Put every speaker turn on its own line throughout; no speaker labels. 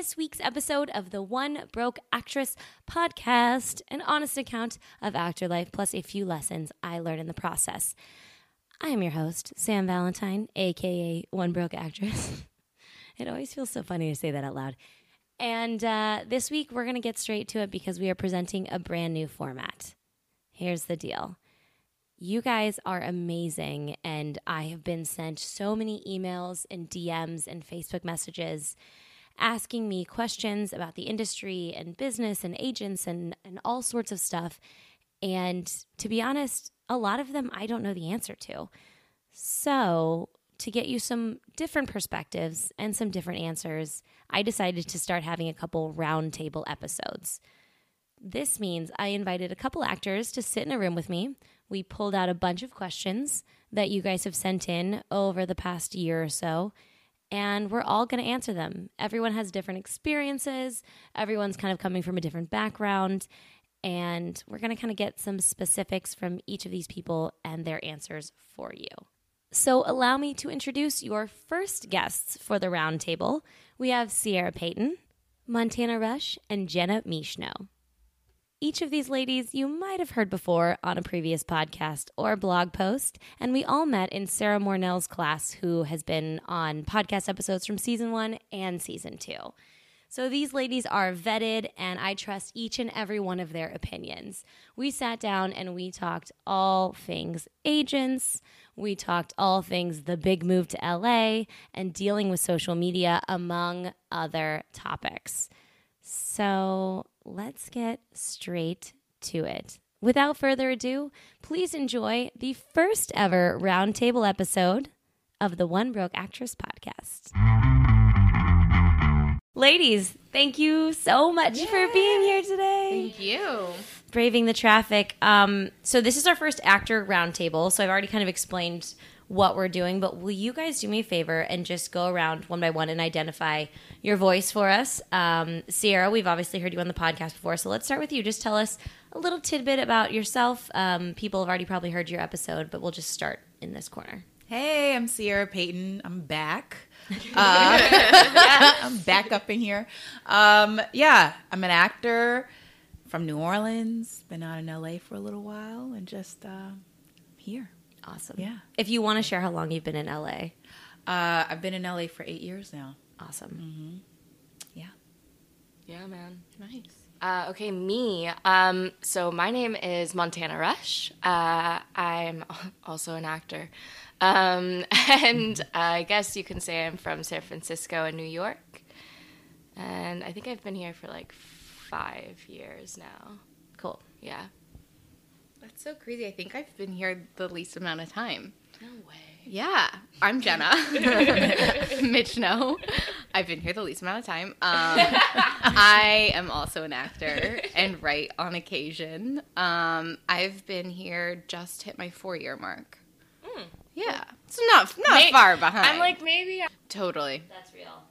this week's episode of the One Broke Actress podcast, an honest account of actor life plus a few lessons I learned in the process. I am your host, Sam Valentine, aka One Broke Actress. it always feels so funny to say that out loud. And uh, this week, we're going to get straight to it because we are presenting a brand new format. Here's the deal you guys are amazing, and I have been sent so many emails and DMs and Facebook messages asking me questions about the industry and business and agents and, and all sorts of stuff. And to be honest, a lot of them I don't know the answer to. So, to get you some different perspectives and some different answers, I decided to start having a couple roundtable episodes. This means I invited a couple actors to sit in a room with me we pulled out a bunch of questions that you guys have sent in over the past year or so, and we're all going to answer them. Everyone has different experiences, everyone's kind of coming from a different background, and we're going to kind of get some specifics from each of these people and their answers for you. So, allow me to introduce your first guests for the roundtable. We have Ciera Payton, Montana Roesch, and Jenna Michno. Each of these ladies you might have heard before on a previous podcast or blog post, and we all met in Sarah Mornell's class, who has been on podcast episodes from season one and season two. So these ladies are vetted, and I trust each and every one of their opinions. We sat down and we talked all things agents. We talked all things the big move to LA and dealing with social media, among other topics. So let's get straight to it. Without further ado, please enjoy the first ever roundtable episode of the One Broke Actress podcast. Ladies, thank you so much Yay. for being here today.
Thank you.
Braving the traffic. Um, so, this is our first actor roundtable. So, I've already kind of explained what we're doing, but will you guys do me a favor and just go around one by one and identify your voice for us? Um, Ciera, we've obviously heard you on the podcast before, so let's start with you. Just tell us a little tidbit about yourself. Um, people have already probably heard your episode, but we'll just start in this corner.
Hey, I'm Ciera Payton. I'm back. Uh, yeah, I'm back up in here. Um, yeah, I'm an actor from New Orleans. Been out in LA for a little while, and just uh, here.
Awesome.
Yeah.
If you want to share how long you've been in LA,
uh, I've been in LA for eight years now.
Awesome.
Mm-hmm. Yeah.
Yeah, man.
Nice.
Uh, okay, me. Um, so my name is Montana Roesch. Uh, I'm also an actor, um, and I guess you can say I'm from San Francisco and New York. And I think I've been here for like five years now.
Cool.
Yeah.
That's so crazy. I think I've been here the least amount of time.
No way.
Yeah, I'm Jenna. Michno. I've been here the least amount of time. Um, I am also an actor and write on occasion. Um, I've been here just hit my four year mark. Mm. Yeah, it's not not May- far behind.
I'm like maybe.
Totally.
That's real.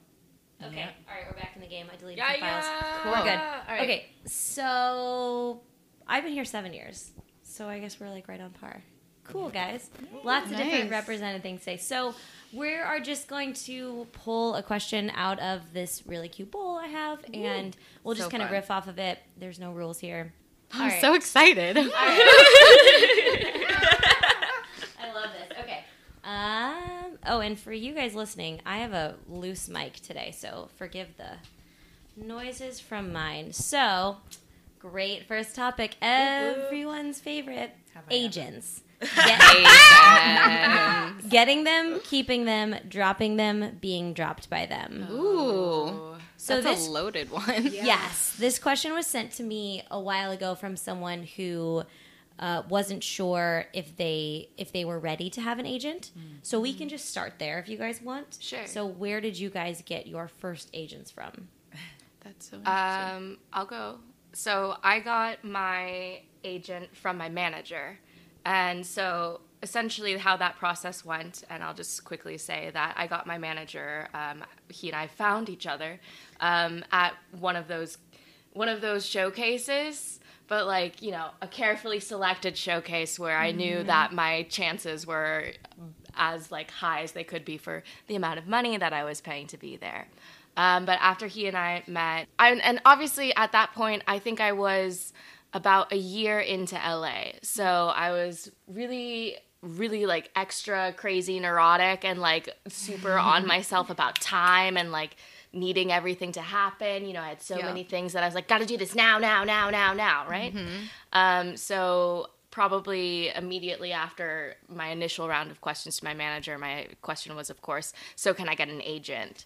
Okay. Yeah. All right, we're back in the game. I deleted yeah, the files. Yeah. Cool. We're good. Right. Okay, so I've been here seven years. So I guess we're like right on par. Cool, guys. Lots of different represented things today. So we are just going to pull a question out of this really cute bowl I have, and we'll just so kind of riff off of it. There's no rules here.
I'm right. so excited.
I love this. Okay. Um, oh, and for you guys listening, I have a loose mic today, so forgive the noises from mine. So Great first topic. Everyone's favorite agents. Get- Getting them, keeping them, dropping them, being dropped by them.
Ooh. So That's this, a loaded one.
Yeah. Yes. This question was sent to me a while ago from someone who uh, wasn't sure if they if they were ready to have an agent. Mm. So we can just start there if you guys want.
Sure.
So where did you guys get your first agents from?
That's so
Um, I'll go so I got my agent from my manager. And so essentially how that process went, and I'll just quickly say that I got my manager, um, he and I found each other um, at one of those one of those showcases but like you know a carefully selected showcase where i knew mm-hmm. that my chances were as like high as they could be for the amount of money that i was paying to be there Um, but after he and I met, I, and obviously at that point, I think I was about a year into LA. So I was really really like extra crazy neurotic and like super on myself about time and like needing everything to happen. You know, I had so
Yeah.
many things that I was like, got to do this now, now, now, now, now, right? Um, so probably immediately after my initial round of questions to my manager, my question was, of course, so can I get an agent?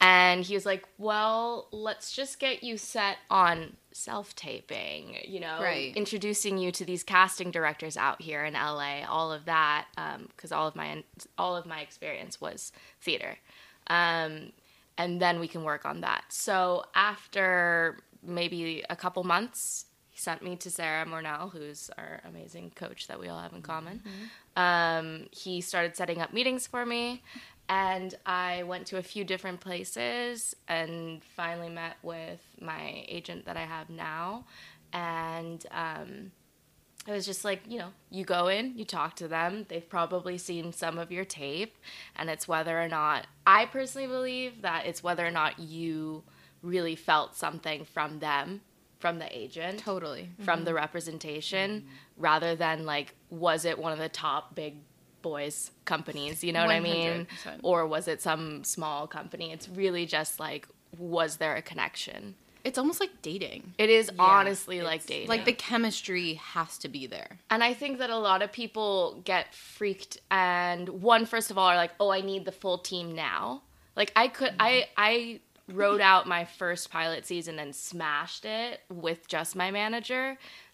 And he was like, well, let's just get you set on self taping, you know,
Right.
introducing you to these casting directors out here in LA, all of that, because all of my all of my experience was theater, um, and then we can work on that. So after maybe a couple months, he sent me to Sarah Mornell, who's our amazing coach that we all have in common. Um, he started setting up meetings for me, and I went to a few different places and finally met with my agent that I have now. And um, it was just like, you know, you go in, you talk to them. They've probably seen some of your tape, and it's whether or not, I personally believe that it's whether or not you really felt something from them, from the agent
Totally.
from the representation rather than like was it one of the top big boys companies you know what i mean
100%.
or was it some small company it's really just like was there a connection
It's almost like dating.
it is honestly like dating
Like the chemistry has to be there.
and I think that a lot of people get freaked and one first of all are like, "Oh, I need the full team now." Like I could I I wrote out my first pilot season and smashed it with just my manager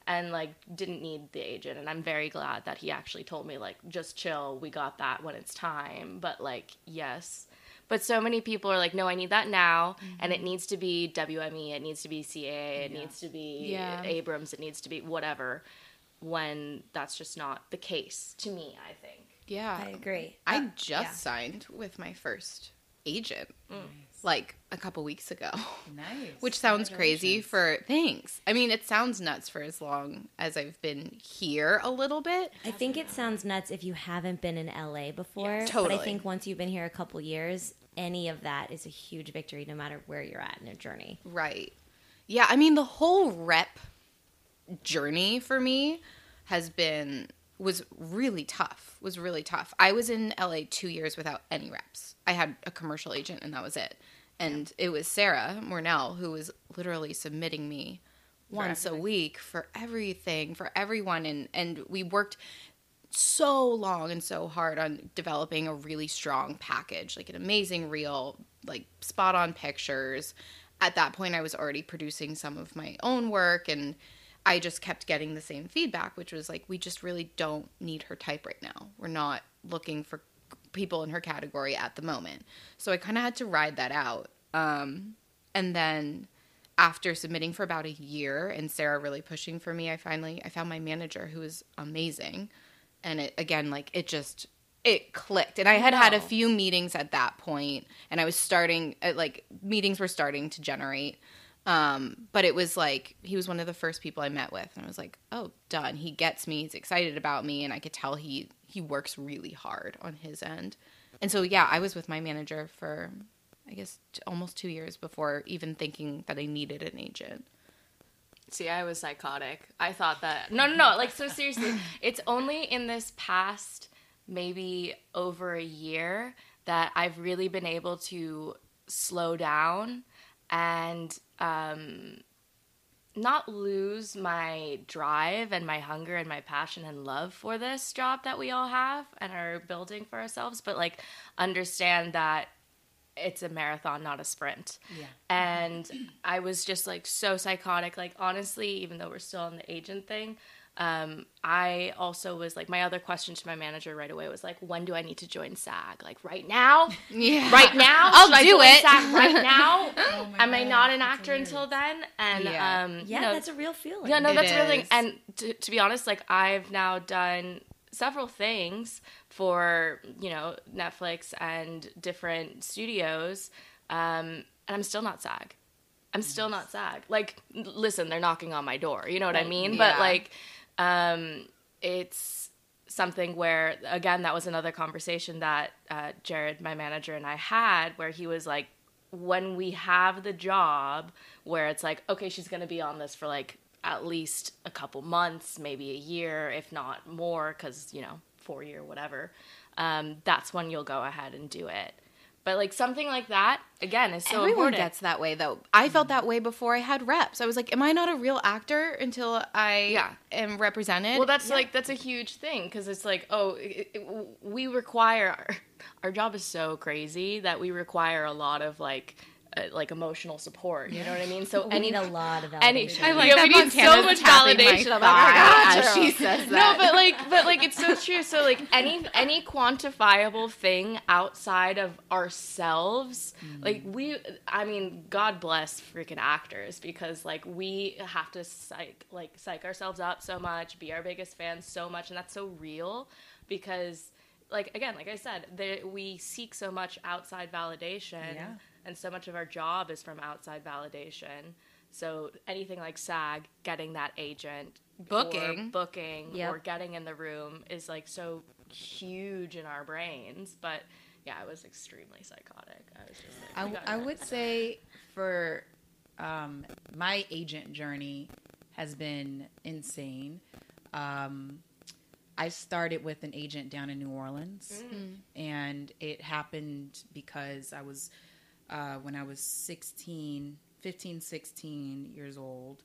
and like didn't need the agent and I'm very glad that he actually told me like just chill, we got that when it's time. But like, yes. But so many people are like, no, I need that now, and it needs to be WME, it needs to be CAA, it needs to be
Yeah.
Abrams, it needs to be whatever when that's just not the case to me i think
Yeah.
I agree.
I
Uh,
just
yeah.
signed with my first agent like a couple weeks ago.
Nice.
Which sounds crazy for things. I mean, it sounds nuts for as long as I've been here a little bit.
I think it sounds nuts if you haven't been in LA before. But I think once you've been here a couple years, any of that is a huge victory no matter where you're at in a journey.
Right. Yeah, I mean the whole rep journey for me has been was really tough. Was really tough. I was in LA 2 years without any reps. I had a commercial agent and that was it. And it was Sarah Mornell who was literally submitting me once a week for everything, for everyone and and we worked so long and so hard on developing a really strong package, like an amazing reel, like spot on pictures. At that point, I was already producing some of my own work, and I just kept getting the same feedback, which was like, we just really don't need her type right now. We're not looking for people in her category at the moment. So I kind of had to ride that out. Um, and then after submitting for about a year and Sarah really pushing for me, I finally I found my manager who was amazing. And it again like it just it clicked. And I had had a few meetings at that point and I was starting uh, like meetings were starting to generate. Um, but it was like he was one of the first people I met with and I was like, "Oh, done. He gets me. He's excited about me and I could tell he he works really hard on his end." And so yeah, I was with my manager for I guess almost 2 years before even thinking that I needed an agent.
see i was psychotic i thought that no no no like so seriously it's only in this past maybe over a year that i've really been able to slow down and um not lose my drive and my hunger and my passion and love for this job that we all have and are building for ourselves, but like understand that it's a marathon, not a sprint.
Yeah.
And I was just like so psychotic. Like, honestly, even though we're still on the agent thing, um, I also was like, my other question to my manager right away was like, when do I need to join SAG? Like, right now?
Yeah.
Right now?
I'll
Should I
do
join
it.
SAG right now?
Oh my
Am I not an
that's
actor until then? And
Yeah.
um,
Yeah,
you know,
that's a real feeling.
yeah, no,
It
that's a real thing. And to, to be honest, like I've now done several things for you know Netflix and different studios, um, and I'm still not SAG. I'm still not SAG. Like, listen, they're knocking on my door. You know what I mean? But like, um, it's something where again that was another conversation that uh, Jared, my manager, and I had, where he was like, when we have the job where it's like, okay, she's going to be on this for like at least a couple months, maybe a year, if not more, because, you know, four year, whatever, um, that's when you'll go ahead and do it. But like something like that, again, is so
Everyone
important.
gets that way though. I felt that way before I had reps. I was like, "Am I not a real actor until I
Yeah.
am represented?"
Well, that's like that's a huge thing because it's like, oh, it, it, we require our, our job is so crazy that we require a lot of like uh, like emotional support. You know what I mean? So
We
any
need a lot of
any
validation.
I
like
yeah,
that
we need
Montana's
so much
tapping my
validation. I'm like, oh my God,
she says
No, but like, but like, it's so true. So like, any any quantifiable thing outside of ourselves, like we, I mean, God bless freaking actors because like we have to psych like psych ourselves up so much, be our biggest fans so much, and that's so real because. Like again, like I said, there, we seek so much outside validation,
Yeah.
And so much of our job is from outside validation. So anything like SAG, getting that agent,
Booking.
or booking,
Yep.
or getting in the room is like so huge in our brains. But yeah, it was extremely psychotic. I was just like,
I,
we
w-
gotta
I would say for um, my agent journey has been insane. Um, I started with an agent down in New Orleans, and it happened because I was, uh, when I was 16, 15, 16 years old,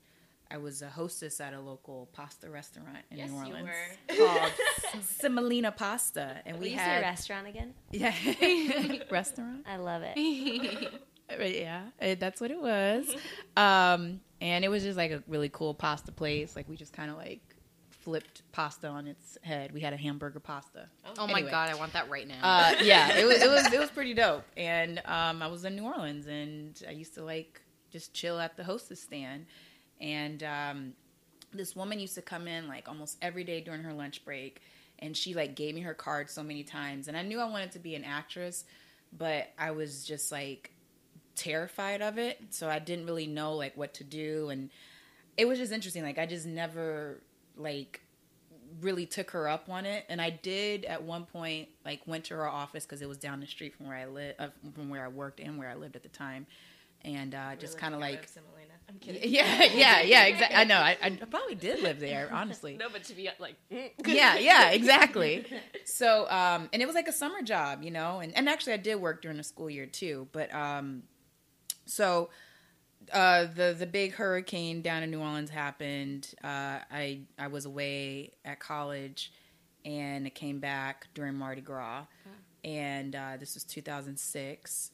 I was a hostess at a local pasta restaurant in
Yes,
New Orleans called Semolina Pasta, and we
you say
had
restaurant again?
yeah restaurant.
I love it.
Yeah, that's what it was. Um, and it was just like a really cool pasta place. Like we just kind of like flipped pasta on its head. We had a hamburger pasta.
oh my
Anyway.
god, I want that right now.
Uh, yeah, it was it was it was pretty dope. And um, I was in New Orleans, and I used to like just chill at the hostess stand. And um, this woman used to come in like almost every day during her lunch break, and she like gave me her card so many times. And I knew I wanted to be an actress, but I was just like terrified of it, so I didn't really know like what to do. And it was just interesting. Like I just never like really took her up on it. And i did at one point like went to her office because it was down the street from where i live uh, from where i worked and where i lived at the time. And uh, just kind of like.
I'm kidding.
yeah yeah yeah exactly i know I, I probably did live there honestly.
No, but to be like,
yeah yeah exactly. So um and it was like a summer job you know? And, and actually i did work during the school year too. But um so uh the the big hurricane down in new orleans happened. Uh i i was away at college and I came back during mardi gras. And uh this was 2006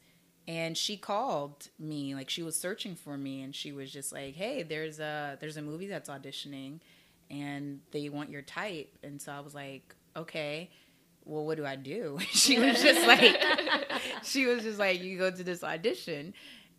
and she called me like she was searching for me and she was just like hey there's a there's a movie that's auditioning and they want your type. And so i was like okay well what do i do? She was just like she was just like you go to this audition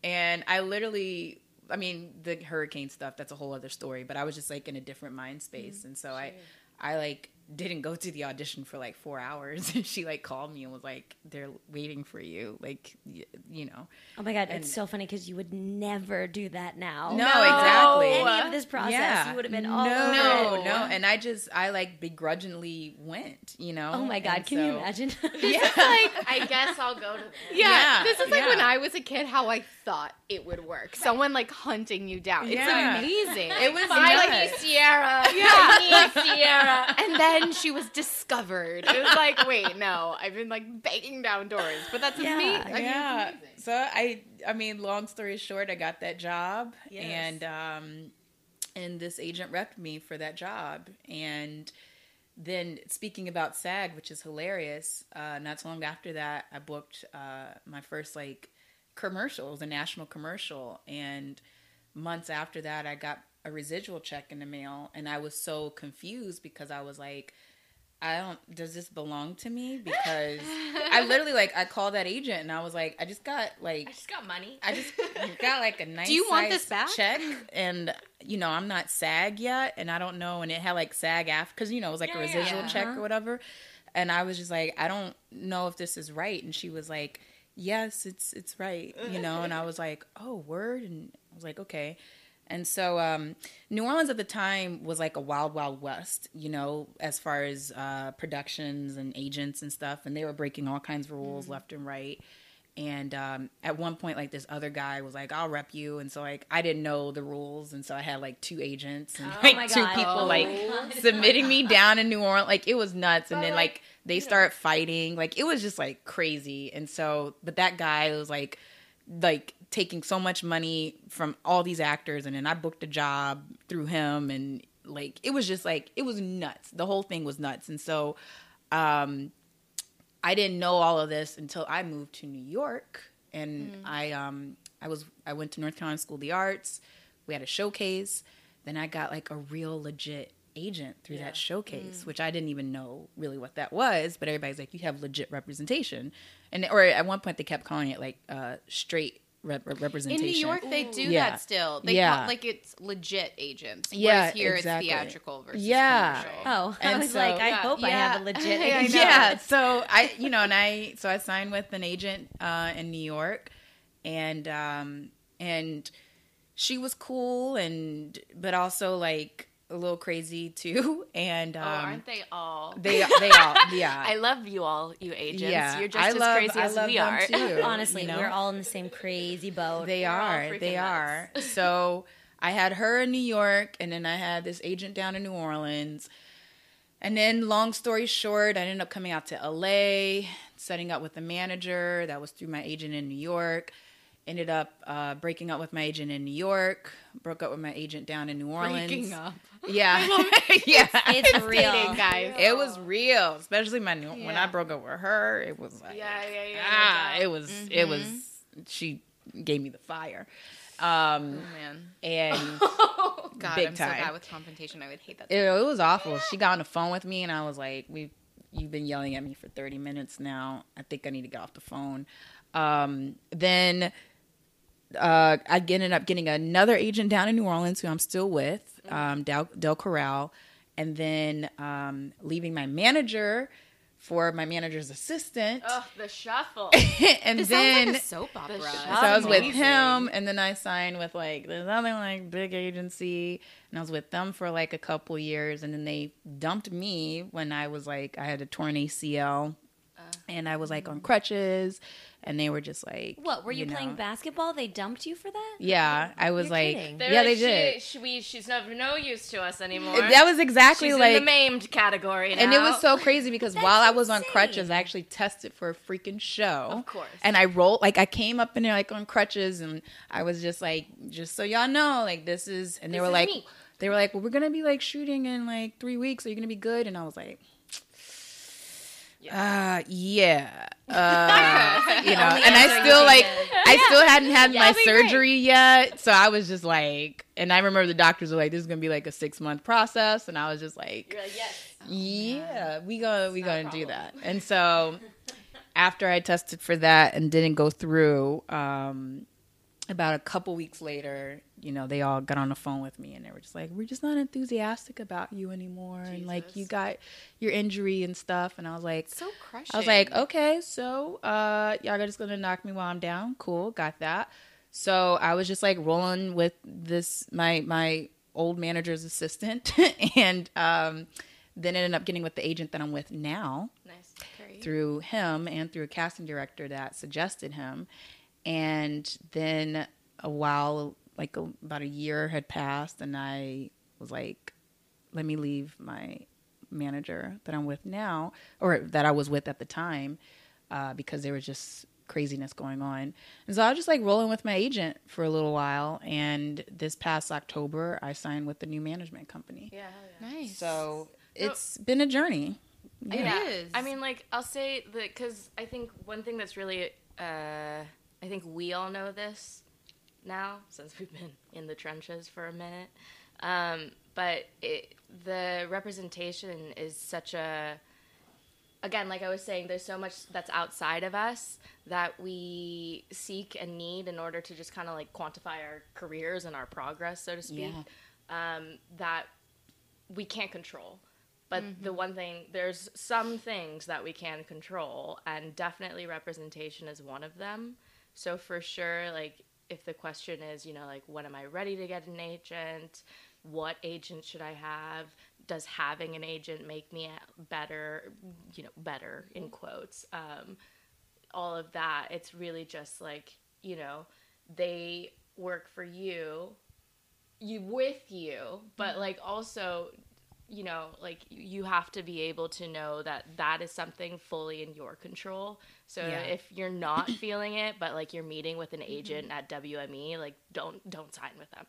and i literally i mean the hurricane stuff that's a whole other story but i was just like in a different mind space. Mm-hmm. And so i i like didn't go to the audition for like four hours and she like called me and was like they're waiting for you like y- you know
Oh my god,
And-
it's so funny because you would never do that now.
No, exactly.
Any of this process, you would have been all
no,
over it.
no, and I just I like begrudgingly went, you know.
Oh my god,
And
can you
so-
imagine?
Yeah, like,
I guess I'll go to.
yeah,
yeah,
this is like
yeah.
when I was a kid, how I thought it would work. Someone like hunting you down. It's amazing.
it was
Finally,
nuts.
Ciera.
Yeah.
Finally, Ciera.
and then she was discovered. It was like, wait, no, I've been like banging down doors, but that's
Yeah.
amazing. I mean,
yeah.
it's amazing.
So I, I mean, long story short, I got that job,
Yes.
and um, and this agent repped me for that job, and then speaking about SAG, which is hilarious. Uh, not so long after that, I booked uh, my first like commercial. It was a national commercial, and months after that, I got a residual check in the mail, and I was so confused because I was like. I don't. Does this belong to me? Because I literally like I called that agent and I was like, I just got like
I just got money.
I just got like a nice.
Do you want this back?
Check and you know I'm not SAG yet, and I don't know, and it had like SAG after because you know it was like
Yeah,
a residual
yeah.
check
Uh-huh.
or whatever, and I was just like, I don't know if this is right, and she was like, Yes, it's it's right, you know, and I was like, Oh, word, and I was like, Okay. And so, um, New Orleans at the time was like a wild, wild west, you know, as far as uh, productions and agents and stuff. And they were breaking all kinds of rules left and right. and um, at one point, like this other guy was like, "I'll rep you," and so like I didn't know the rules, and so I had like two agents and
Oh
like two
God.
people
Oh
like submitting me down in New Orleans. Like it was nuts, and
But,
then
like,
like they start fighting. Like it was just like crazy, and so but that guy was like like taking so much money from all these actors, and then I booked a job through him, and like it was just like it was nuts. The whole thing was nuts, and so. um I didn't know all of this until I moved to New York, and I um I was I went to North Carolina School of the Arts. We had a showcase. Then I got like a real legit agent through that showcase, which I didn't even know really what that was. But everybody's like, you have legit representation, and or at one point they kept calling it like uh, straight rep-
In
representation.
New York, they do
Yeah.
that still. They
Yeah.
call, like it's legit agents.
Yeah,
Whereas here
exactly.
it's theatrical versus
Yeah.
commercial.
Oh, I
And
was
so-
like, I
Yeah.
hope I have a legit. Agent.
yeah so i you know and i so i signed with an agent uh in new york and um and she was cool and but also like a little crazy too and
oh,
um
aren't they all?
they they all yeah
I love you all, you agents.
yeah
You're just
I
as
love,
crazy
I
as
love
we are.
too,
Honestly,
you know?
we're all in the same crazy boat.
They
We're
are. They
nuts.
are. So I had her in New York, and then I had this agent down in New Orleans. And then, long story short, I ended up coming out to LA, setting up with a manager. That was through my agent in New York. Ended up uh, breaking up with my agent in New York. Broke up with my agent down in New Orleans.
Breaking up.
Yeah, yeah.
It's real.
Dating, guys.
It was real, especially my new, when I broke up with her. It was like
Yeah, yeah, yeah.
ah, it was it was she gave me the fire. Um
Oh, man.
and
God,
Big
I'm
time.
so bad with confrontation. I would hate that.
it, it was awful. She got on the phone with me and I was like, "We you've been yelling at me for 30 minutes now. I think I need to get off the phone." Um then uh, I ended up getting another agent down in New Orleans who I'm still with, um, Del, Del Corral, and then um, leaving my manager for my manager's assistant.
Oh, the shuffle.
and
This
then
like a soap opera.
The
so I was with him, and then I signed with like this other like big agency, and I was with them for like a couple years, and then they dumped me when I was like I had a torn ACL, and I was like on crutches, and they were just like,
What were you,
know.
playing basketball? They dumped you for that?
Yeah, I was
You're
like,
kidding.
Yeah,
like,
they
she,
did.
She, we, she's of no use to us anymore.
That was exactly
she's
like
in the maimed category now.
And it was so crazy because while I was on crutches, I actually tested for a freaking show.
Of course.
And I rolled like I came up in there like on crutches and I was just like, just so y'all know, like this is and they
This
were like
me.
they were like, Well, we're gonna be like shooting in like three weeks, are you gonna be good? And I was like uh yeah. Uh you know, and I still like. I still hadn't had my
that'd great.
surgery yet. So I was just like and I remember the doctors were like, This is gonna be like a six month process and I was just like
like, yes.
yeah, we gonna we gonna do that. And so after I tested for that and didn't go through, um, about a couple weeks later, you know, they all got on the phone with me and they were just like, "We're just not enthusiastic about you anymore, and like you got your injury and stuff." And I was like,
so crushing.
I was like, okay, so uh, y'all are just gonna knock me while I'm down. Cool, got that. So I was just like rolling with this my my old manager's assistant, and um, then ended up getting with the agent that I'm with now
Nice.
through him and through a casting director that suggested him. And then a while, like a, about a year had passed, and I was like, let me leave my manager that I'm with now, or that I was with at the time, uh, because there was just craziness going on. And so I was just like rolling with my agent for a little while. And this past October, I signed with the new management company.
Yeah, yeah.
nice.
So it's been a journey.
It
yeah.
is.
I mean, like, I'll say that because I think one thing that's really, uh, I think we all know this now since we've been in the trenches for a minute. Um, but it, the representation is such a, again, like I was saying, there's so much that's outside of us that we seek and need in order to just kind of like quantify our careers and our progress, so to speak. Um, that we can't control. But the one thing, there's some things that we can control, and definitely representation is one of them. So for sure, like if the question is, you know, like when am I ready to get an agent? What agent should I have? Does having an agent make me better? You know, better in quotes. Um, all of that. It's really just like, you know, they work for you, you with you, but like also you know, like you have to be able to know that that is something fully in your control. So
Yeah.
if you're not feeling it, but like you're meeting with an agent at WME, like don't don't sign with them.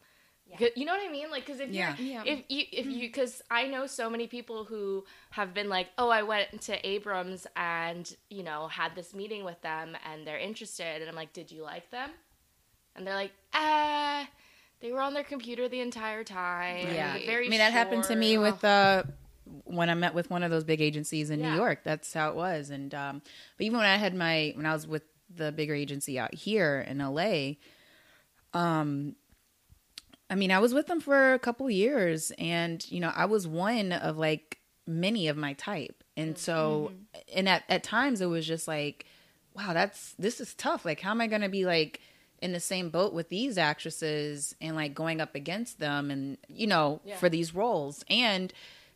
'Cause- You know what I mean? Like, because if
Yeah.
Yeah.
if you, if you, because I know so many people who have been like, oh, I went to Abrams and you know had this meeting with them and they're interested, and I'm like, did you like them? And they're like, ah, they were on their computer the entire time.
Yeah,
very.
I mean that happened to me with uh when I met with one of those big agencies in
Yeah.
New York. That's how it was. And um, but even when I had my when I was with the bigger agency out here in LA, um, I mean I was with them for a couple years, and you know I was one of like many of my type, and so and at at times it was just like, wow, that's this is tough. Like how am I going to be like in the same boat with these actresses and like going up against them and you know
Yeah.
for these roles and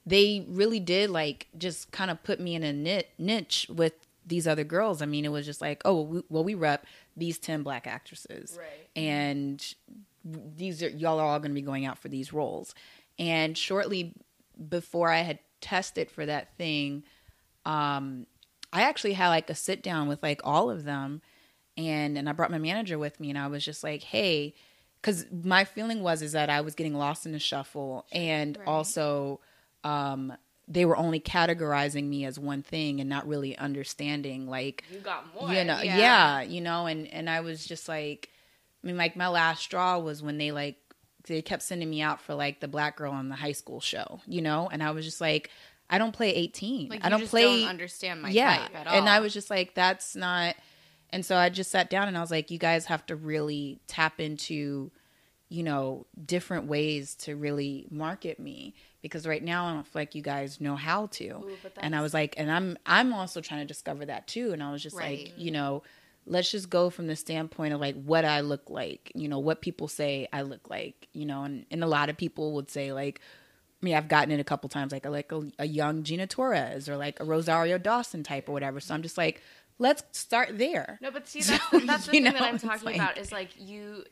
they really did like just kind of put me in a niche with these other girls i mean it was just like oh we, well we rep these 10 black actresses
Right.
and these are y'all are all going to be going out for these roles and shortly before i had tested for that thing um i actually had like a sit down with like all of them and and I brought my manager with me and I was just like, "Hey, cuz my feeling was is that I was getting lost in the shuffle and also um they were only categorizing me as one thing and not really understanding like
You got more.
you know
yeah.
yeah. you know and and i was just like i mean like my last straw was when they like they kept sending me out for like the black girl on the high school show you know and i was just like i don't play 18
Like
i don't
just
play
don't understand my
yeah
type at all.
and i was just like that's not and so i just sat down and i was like you guys have to really tap into you know different ways to really market me because right now i don't feel like you guys know how to
Ooh,
and i was like and i'm i'm also trying to discover that too and i was just
Right.
like you know let's just go from the standpoint of like what i look like you know what people say i look like you know and, and a lot of people would say like I mean, I've gotten it a couple times, like a, like a, a young Gina Torres or like a Rosario Dawson type or whatever. So I'm just like, let's start there.
No, but see,
So,
that's, that's the thing that I'm talking
like-
about is like you.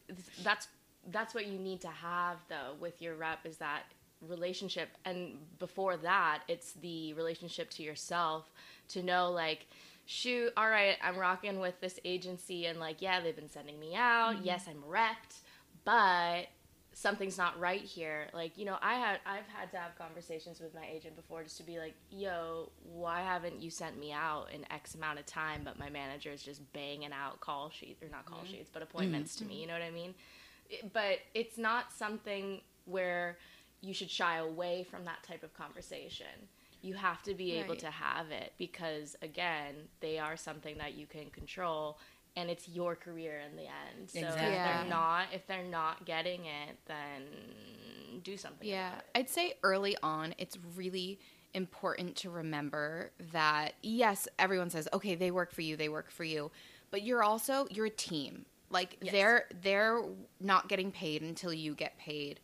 That's that's what you need to have though with your rep is that relationship, and before that, it's the relationship to yourself to know like. Shoot, all right, I'm rocking with this agency, and like, yeah, they've been sending me out.
Mm-hmm.
Yes, I'm repped, but something's not right here. Like, you know, I had I've had to have conversations with my agent before just to be like, yo, why haven't you sent me out in X amount of time, but my manager is just banging out call sheets or not call mm-hmm. sheets, but appointments to me. Mm-hmm. You know what I mean? It- but it's not something where you should shy away from that type of conversation. You have to be able to have it because again, they are something that you can control and it's your career in the end. So if
Exactly.
Yeah.
they're not if they're not getting it, then do something.
Yeah,
about it.
I'd say early on, it's really important to remember that yes, everyone says, okay, they work for you, they work for you, but you're also you're a team. Like
Yes.
they're they're not getting paid until you get paid.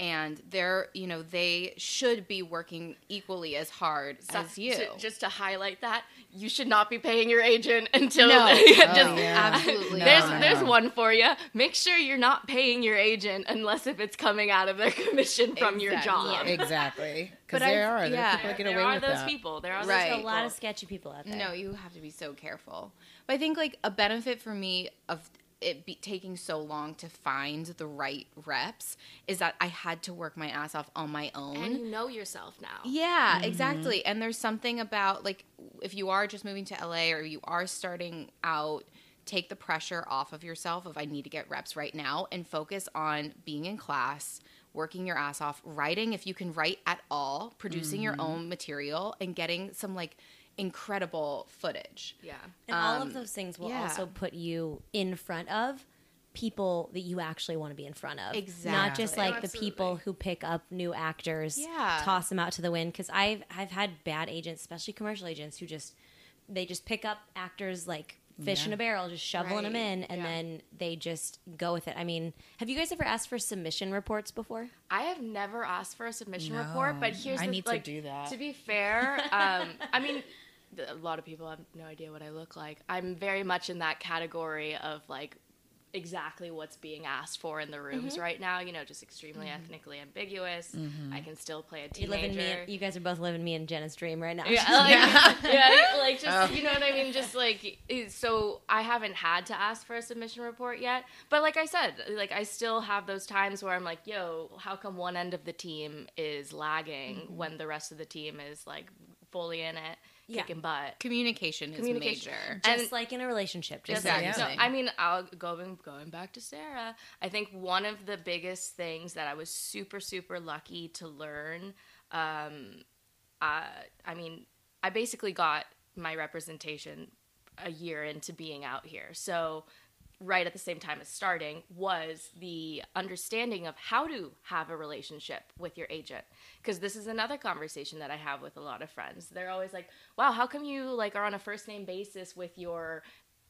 And they're, you know, they should be working equally as hard
So-
as you.
to- just to highlight that, you should not be paying your agent until
No.
just,
Oh, yeah.
Absolutely.
there's
No, no,
there's
no.
one for you. Make sure you're not paying your agent unless if it's coming out of their commission from your
Exactly.
job.
Exactly. Because
But I-
there are. There
yeah.
people that get
there
away
are
with
those
that.
people. There are
Right.
There's a lot of sketchy people out there.
No, you have to be so careful. But I think like a benefit for me of it be taking so long to find the right reps is that I had to work my ass off on my own.
and you know yourself now.
Yeah, mm-hmm. exactly. And there's something about like if you are just moving to LA or you are starting out, take the pressure off of yourself of I need to get reps right now and focus on being in class, working your ass off, writing if you can write at all, producing your mm-hmm. own material and getting some like incredible footage.
Yeah.
And all
Um,
of those things will
yeah.
also put you in front of people that you actually want to be in front of. Exactly. Not just like the people who pick up new actors,
Yeah.
toss them out to the wind. Because I've I've had bad agents, especially commercial agents, who just they just pick up actors like fish in a barrel, just shoveling them in, and
Yeah.
then they just go with it. I mean, have you guys ever asked for submission reports before?
I have never asked for a submission
No.
report, but here's
I
the,
need to do that.
To be fair, um, I mean, a lot of people have no idea what I look like. I'm very much in that category of like exactly what's being asked for in the rooms
Mm-hmm.
right now. You know, just extremely mm-hmm. ethnically ambiguous. Mm-hmm. I can still play a
You
teenager.
live in me. You guys are both living me and Jenna's dream right now.
yeah, like, yeah, like just oh. you know what I mean. Just like so, I haven't had to ask for a submission report yet. But like I said, like I still have those times where I'm like, "Yo, how come one end of the team is lagging mm-hmm. when the rest of the team is like fully in it,
Yeah.
kicking butt?"
Communication is major.
Just
And-
like in a relationship. Just
Yes,
like you
No, I mean, I'll going going back to Sarah. I think one of the biggest things that I was super super lucky to learn. Um, uh, I mean, I basically got my representation a year into being out here, so right at the same time as starting was the understanding of how to have a relationship with your agent. Because this is another conversation that i have with a lot of friends. They're always like wow how come you like are on a first name basis with your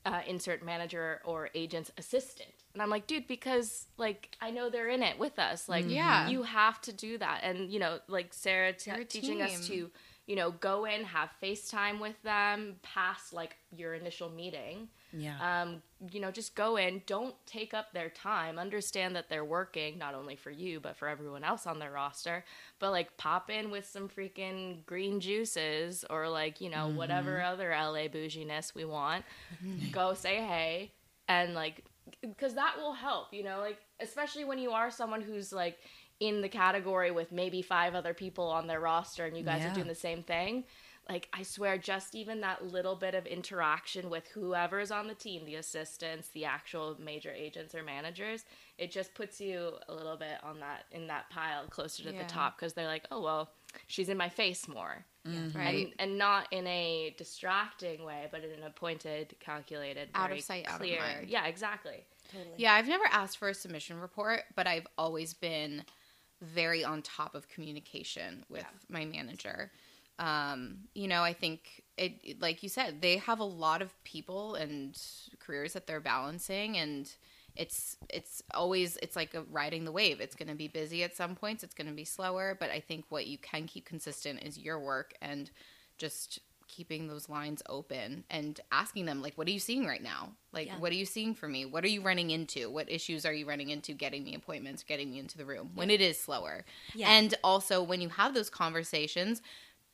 uh, insert manager or agent's assistant? And i'm like dude because like i know they're in it with us. Like
Yeah.
you have to do that. And you know like sarah t-
You're a
teaching us to you know go in have facetime with them past like your initial meeting
Yeah.
um, you know, just go in, don't take up their time, understand that they're working not only for you, but for everyone else on their roster. But like pop in with some freaking green juices or like, you know, whatever other LA bouginess we want. go say hey and like, because that will help, you know, like, especially when you are someone who's like, in the category with maybe five other people on their roster and you guys
Yeah.
are doing the same thing like I swear, just even that little bit of interaction with whoever's on the team, the assistants, the actual major agents or managers, it just puts you a little bit on that in that pile closer to
Yeah.
the top because they're like, oh well, she's in my face more, mm-hmm.
Right.
and and not in a distracting way, but in a pointed, calculated,
Out of
very
sight, out of
clear.
mind.
Yeah, exactly.
Yeah, I've never asked for a submission report, but I've always been very on top of communication with my manager. Um, you know, I think it, like you said, they have a lot of people and careers that they're balancing, and it's it's always it's like a riding the wave. It's going to be busy at some points. It's going to be slower, but I think what you can keep consistent is your work and just keeping those lines open and asking them like what are you seeing right now like
Yeah.
what are you seeing for me what are you running into what issues are you running into getting me appointments getting me into the room when it is slower
Yeah.
and also when you have those conversations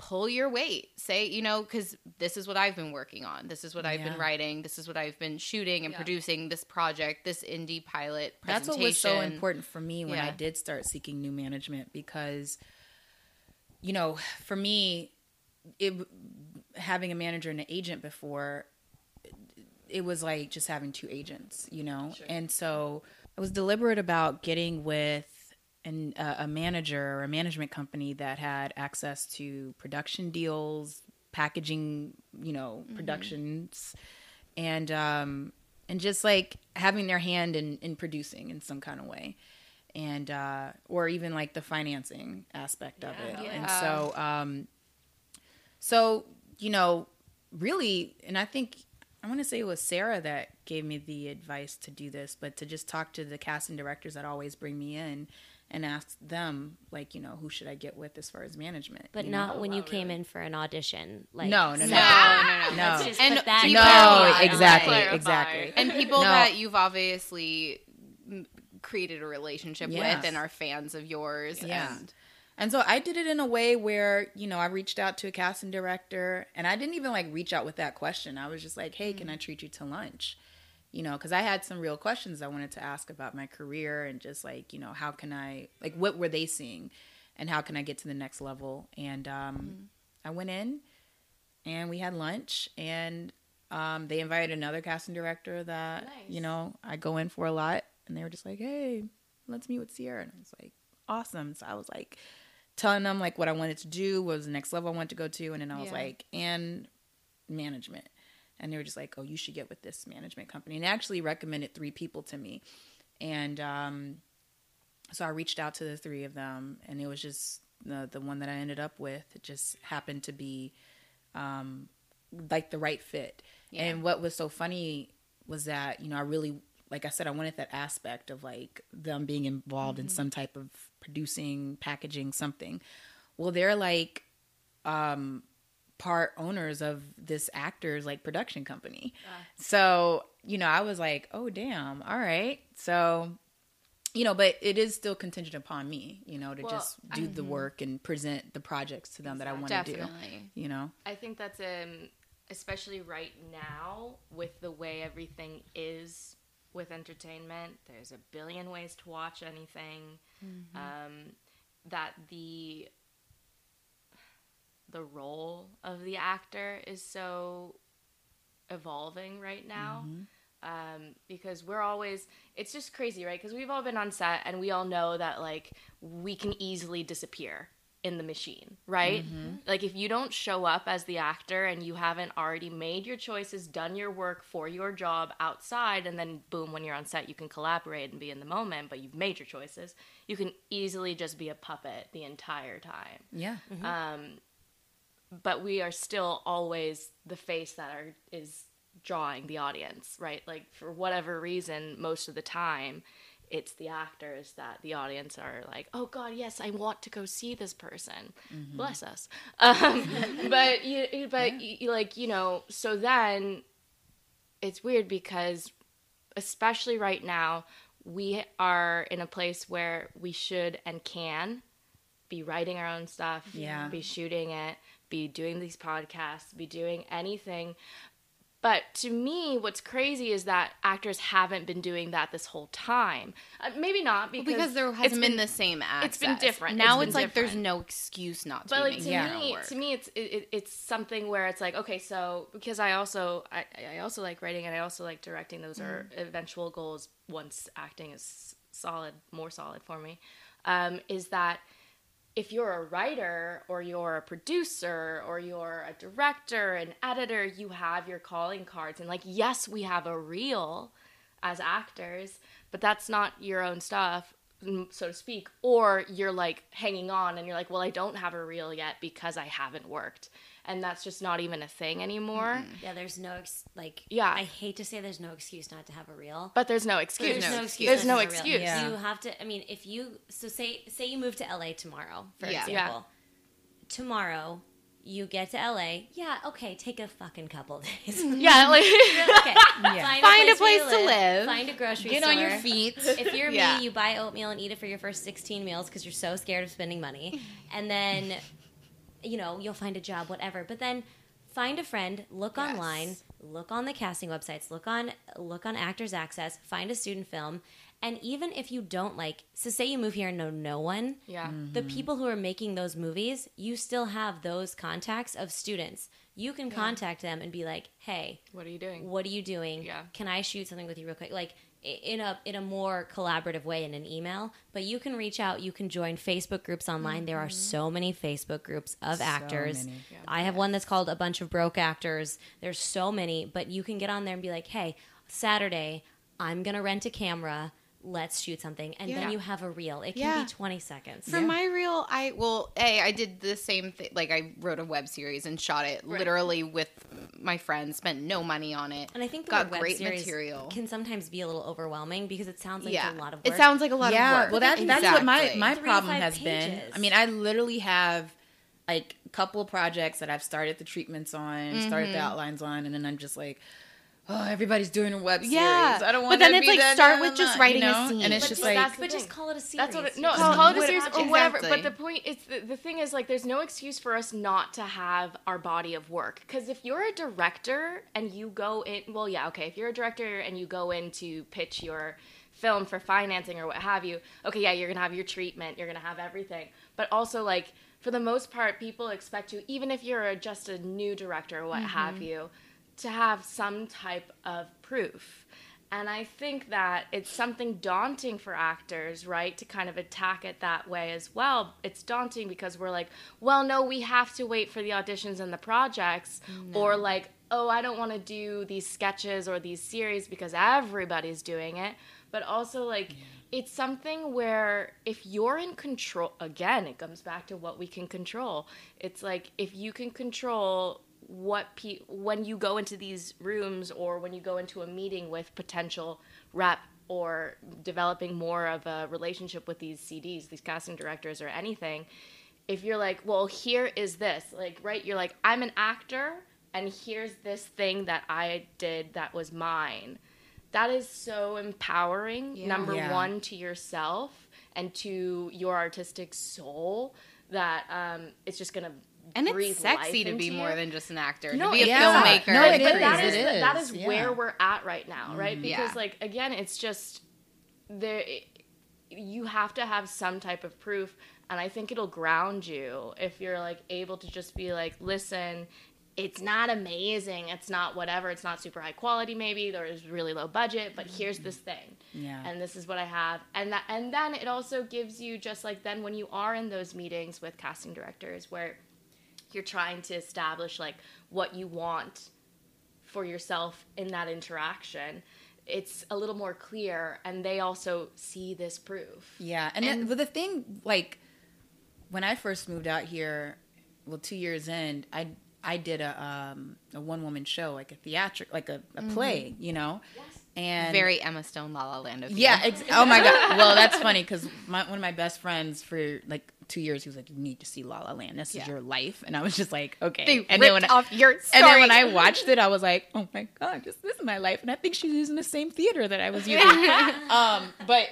pull your weight. Say you know because this is what i've been working on. This is what i've been writing. This is what i've been shooting and
Yeah.
producing. This project this indie pilot
That's what was so important for me when I did start seeking new management because, you know, for me, it having a manager and an agent before, it was like just having two agents, you know, and so I was deliberate about getting with an, uh, a manager or a management company that had access to production deals, packaging, you know, productions, and um, and just like having their hand in, in producing in some kind of way. And uh, or even like the financing aspect of it. And so um, so you know really and i think i want to say it was sarah that gave me the advice to do this but to just talk to the casting directors that always bring me in and ask them like you know who should i get with as far as management
But
you know?
not when you came in for an audition. Like
No, no, no.
so-
No,
no, no.
no
just
And
put that
no
clarify.
exactly
Clarify.
exactly
and people
No.
that you've obviously mm, created a relationship
Yes.
with and are fans of yours
Yeah.
and
And so I did it in a way where, you know, I reached out to a casting director and I didn't even like reach out with that question. I was just like, hey, can I treat you to lunch? You know, because I had some real questions I wanted to ask about my career and just like, you know, how can I, like, what were they seeing and how can I get to the next level? And um, I went in and we had lunch and um, they invited another casting director that,
Nice.
you know, I go in for a lot and they were just like, hey, let's meet with Ciera. And I was like, awesome. So I was like, telling them like what I wanted to do, what was the next level I wanted to go to, and then I was
Yeah.
like, and management. And they were just like, oh, you should get with this management company. And they actually recommended three people to me. And um, so I reached out to the three of them, and it was just the, the one that I ended up with. It just happened to be um, like the right fit.
Yeah.
And what was so funny was that, you know, I really, like I said, I wanted that aspect of like them being involved in some type of producing, packaging, something. Well, they're like um, part owners of this actor's like production company. So, you know, I was like, oh, damn. All right. So, you know, but it is still contingent upon me, you know, to
Well,
just do the work and present the projects to them that I want to do, you know?
I think that's um especially right now with the way everything is with entertainment. There's a billion ways to watch anything. Um, that the the role of the actor is so evolving right now. Um, because we're always it's just crazy right? Because we've all been on set and we all know that like we can easily disappear in the machine right? Like if you don't show up as the actor and you haven't already made your choices done your work for your job outside and then boom when you're on set you can collaborate and be in the moment but you've made your choices you can easily just be a puppet the entire time.
Yeah.
um, but we are still always the face that are is drawing the audience, right? Like for whatever reason, most of the time, it's the actors that the audience are like, "Oh God, yes, I want to go see this person." Bless us. Um, but you, but you, like you know, so then it's weird because, especially right now, we are in a place where we should and can be writing our own stuff,
Yeah.
be shooting it, be doing these podcasts, be doing anything. But to me, what's crazy is that actors haven't been doing that this whole time. Uh, maybe not because,
Because there hasn't been, the same access.
it's been different.
Now
It's
it's,
been
like there's no excuse not to
but
be
like to
Yeah.
me, to me, it's it, it- it's something where it's like okay, so because I also I, I also like writing and I also like directing. Those are eventual goals once acting is solid, more solid for me. Um, is that if you're a writer or you're a producer or you're a director, an editor, you have your calling cards. And like, yes, we have a reel as actors, but that's not your own stuff, mm, so to speak. Or you're like hanging on and you're like, well, I don't have a reel yet because I haven't worked. And that's just not even a thing anymore.
Yeah, there's no ex- like.
Yeah.
I hate to say there's no excuse not to have a reel.
But the's no excuse.
There's no excuse.
There's no
to have a reel.
excuse.
Yeah.
You have to. I mean, if you so say say you move to LA tomorrow, for
Yeah.
example. Tomorrow, you get to LA. Yeah, okay, take a fucking couple days.
Yeah, like
okay, find,
Find a
a place,
place
where
to
you
live.
Find a grocery
Get
store.
on your feet.
If you're
Yeah.
me, you buy oatmeal and eat it for your first 16 meals because you're so scared of spending money. And then, you know, you'll find a job, whatever. But then find a friend, look
Yes.
online, look on the casting websites, look on look on Actors Access, find a student film. And even if you don't like, so say you move here and know no one,
yeah.
the mm-hmm. people who are making those movies, you still have those contacts of students. You can contact them and be like, "Hey,
What are you doing?
what are you doing?
Yeah.
Can I shoot something with you real quick? Like i- in a in a more collaborative way in an email. But you can reach out. You can join Facebook groups online. There are mm-hmm. so many Facebook groups of actors.
many.
I have one that's called a bunch of broke actors. There's so many, but you can get on there and be like, hey, Saturday, I'm gonna rent a camera. Let's shoot something, and
Yeah.
then you have a reel. It can
Yeah.
be 20 seconds.
For my reel, I well, a I did the same thing. Like I wrote a web series and shot it literally with my friends. Spent no money on it.
And I think
got
web
great material.
can sometimes be a little overwhelming because it sounds like
yeah,
a lot of work.
it sounds like a lot
yeah,
of work.
well, that, that's what my my
Three
problem
five
has been. I mean, I literally have like a couple of projects that I've started the treatments on, started the mm-hmm. outlines on, and then I'm just like, oh, everybody's doing a web series.
Yeah.
I don't want.
But
then
it's
be
like,
that-
start with just writing
you
a scene.
and it's
but
just
just,
like
that's, but just call it a series.
That's what it, no, call,
call
it a series or whatever.
Exactly.
But the point is, the, the thing is, like, there's no excuse for us not to have our body of work. Because if you're a director and you go in, well, yeah, okay, if you're a director and you go in to pitch your film for financing or what have you, okay, yeah, you're gonna have your treatment, you're gonna have everything. But also, like, for the most part, people expect you, even if you're just a new director or what mm-hmm. have you, to have some type of proof. And I think that it's something daunting for actors, right, to kind of attack it that way as well. It's daunting because we're like, well, no, we have to wait for the auditions and the projects, or like, oh, I don't want to do these sketches or these series because everybody's doing it. But also, like, it's something where if you're in control, again, it comes back to what we can control. It's like if you can control what pe- when you go into these rooms or when you go into a meeting with potential rep or developing more of a relationship with these CDs, these casting directors or anything, if you're like, well, here is this, like, right? You're like, I'm an actor, and here's this thing that I did that was mine. That is so empowering,
Yeah.
number
Yeah.
one, to yourself and to your artistic soul, that um, it's just going to
And it's sexy to be
into
more
you.
than just an actor.
No,
to be a
yeah.
filmmaker.
No, it
but
is,
that
it
is, the- that
is,
is
yeah.
where we're at right now, right? Mm-hmm. Because
Yeah.
like again, it's just there. You have to have some type of proof, and I think it'll ground you if you're like able to just be like, listen. It's not amazing. It's not whatever. It's not super high quality. Maybe there's really low budget, but here's this mm-hmm. thing,
Yeah.
and this is what I have, and that, and then it also gives you just like then when you are in those meetings with casting directors where you're trying to establish like what you want for yourself in that interaction it's a little more clear and they also see this proof.
Yeah, and, then, but the thing, like, when I first moved out here, well, two years in, I I did a um, a one woman show, like a theatric, like a, a play, you know, and
Very Emma Stone La La Land of
yeah. Ex- oh my god. Well, that's funny because one of my best friends for like two years, he was like, "You need to see La La Land. This is your life." And I was just like, "Okay."
They
and then when I,
off your
and then when. I watched it, I was like, "Oh my god, this, this is my life." And I think she's using the same theater that I was using. um, but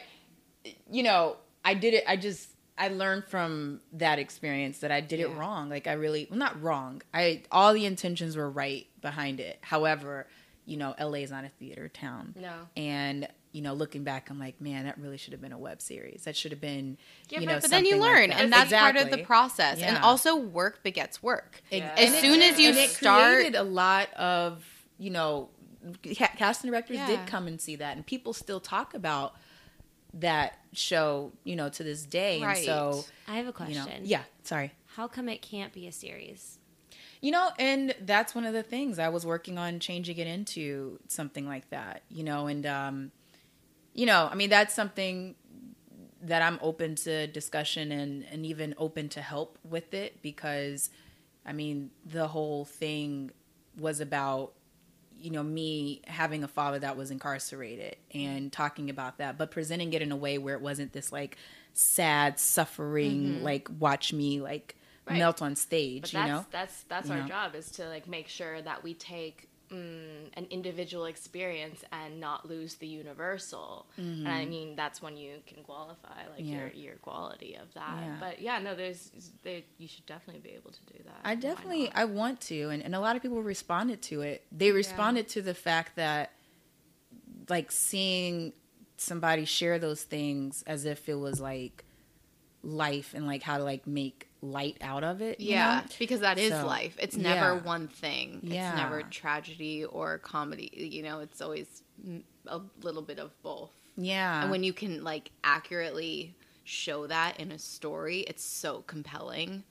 you know, I did it. I just I learned from that experience that I did it wrong. Like I really, well, not wrong. I all the intentions were right behind it. However, you know, LA is not a theater town.
No.
And you know, looking back, I'm like, man, that really should have been a web series. That should have been,
Yeah,
you know,
But then you
something like
learn,
that.
and that's part of the
Exactly.
process. And also, work begets work.
Yeah.
As
and it-
soon as you
and
start-
a lot of you know ca- casting directors
Yeah.
did come and see that and people still talk about that show you know to this day and
Right.
so
I have a
you
question.
know yeah sorry
How come it can't be a series?
You know and that's one of the things i was working on changing it into something like that you know and um you know i mean that's something that i'm open to discussion and and even open to help with it because i mean the whole thing was about you know me having a father that was incarcerated and talking about that but presenting it in a way where it wasn't this like sad suffering like watch me like
Right.
melt on stage
but
you
that's
know
that's that's
You
our
know?
job is to like make sure that we take mm, an individual experience and not lose the universal and i mean that's when you can qualify like
Mm-hmm. Yeah.
your your quality of that
Yeah.
but yeah no there's there, you should definitely be able to do that
I definitely? I want to and, and a lot of people responded to it. They responded to the fact that like seeing somebody share those things as if it was like life and like how to like make light out of it. you
Yeah,
know?
because that is
So,
life. It's never
yeah.
one thing.
Yeah.
It's never tragedy or comedy. You know, it's always a little bit of both.
Yeah.
And when you can like accurately show that in a story, it's so compelling.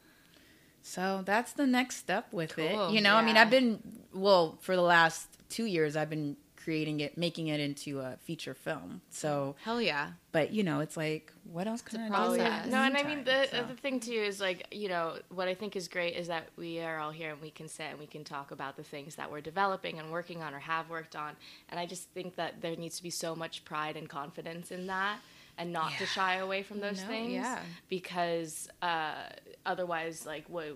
So that's the next step with it. You know, I mean. I've been well for the last two years. I've been creating it, making it into a feature film. So,
Hell yeah.
but you know, it's like, what else can
a
I
process.
do?
Oh, yeah. No, and I mean the
So-
the thing too is like you know what I think is great is that we are all here and we can sit and we can talk about the things that we're developing and working on or have worked on, and I just think that there needs to be so much pride and confidence in that, and not to shy away from those
No,
things,
yeah.
because uh, otherwise, like, what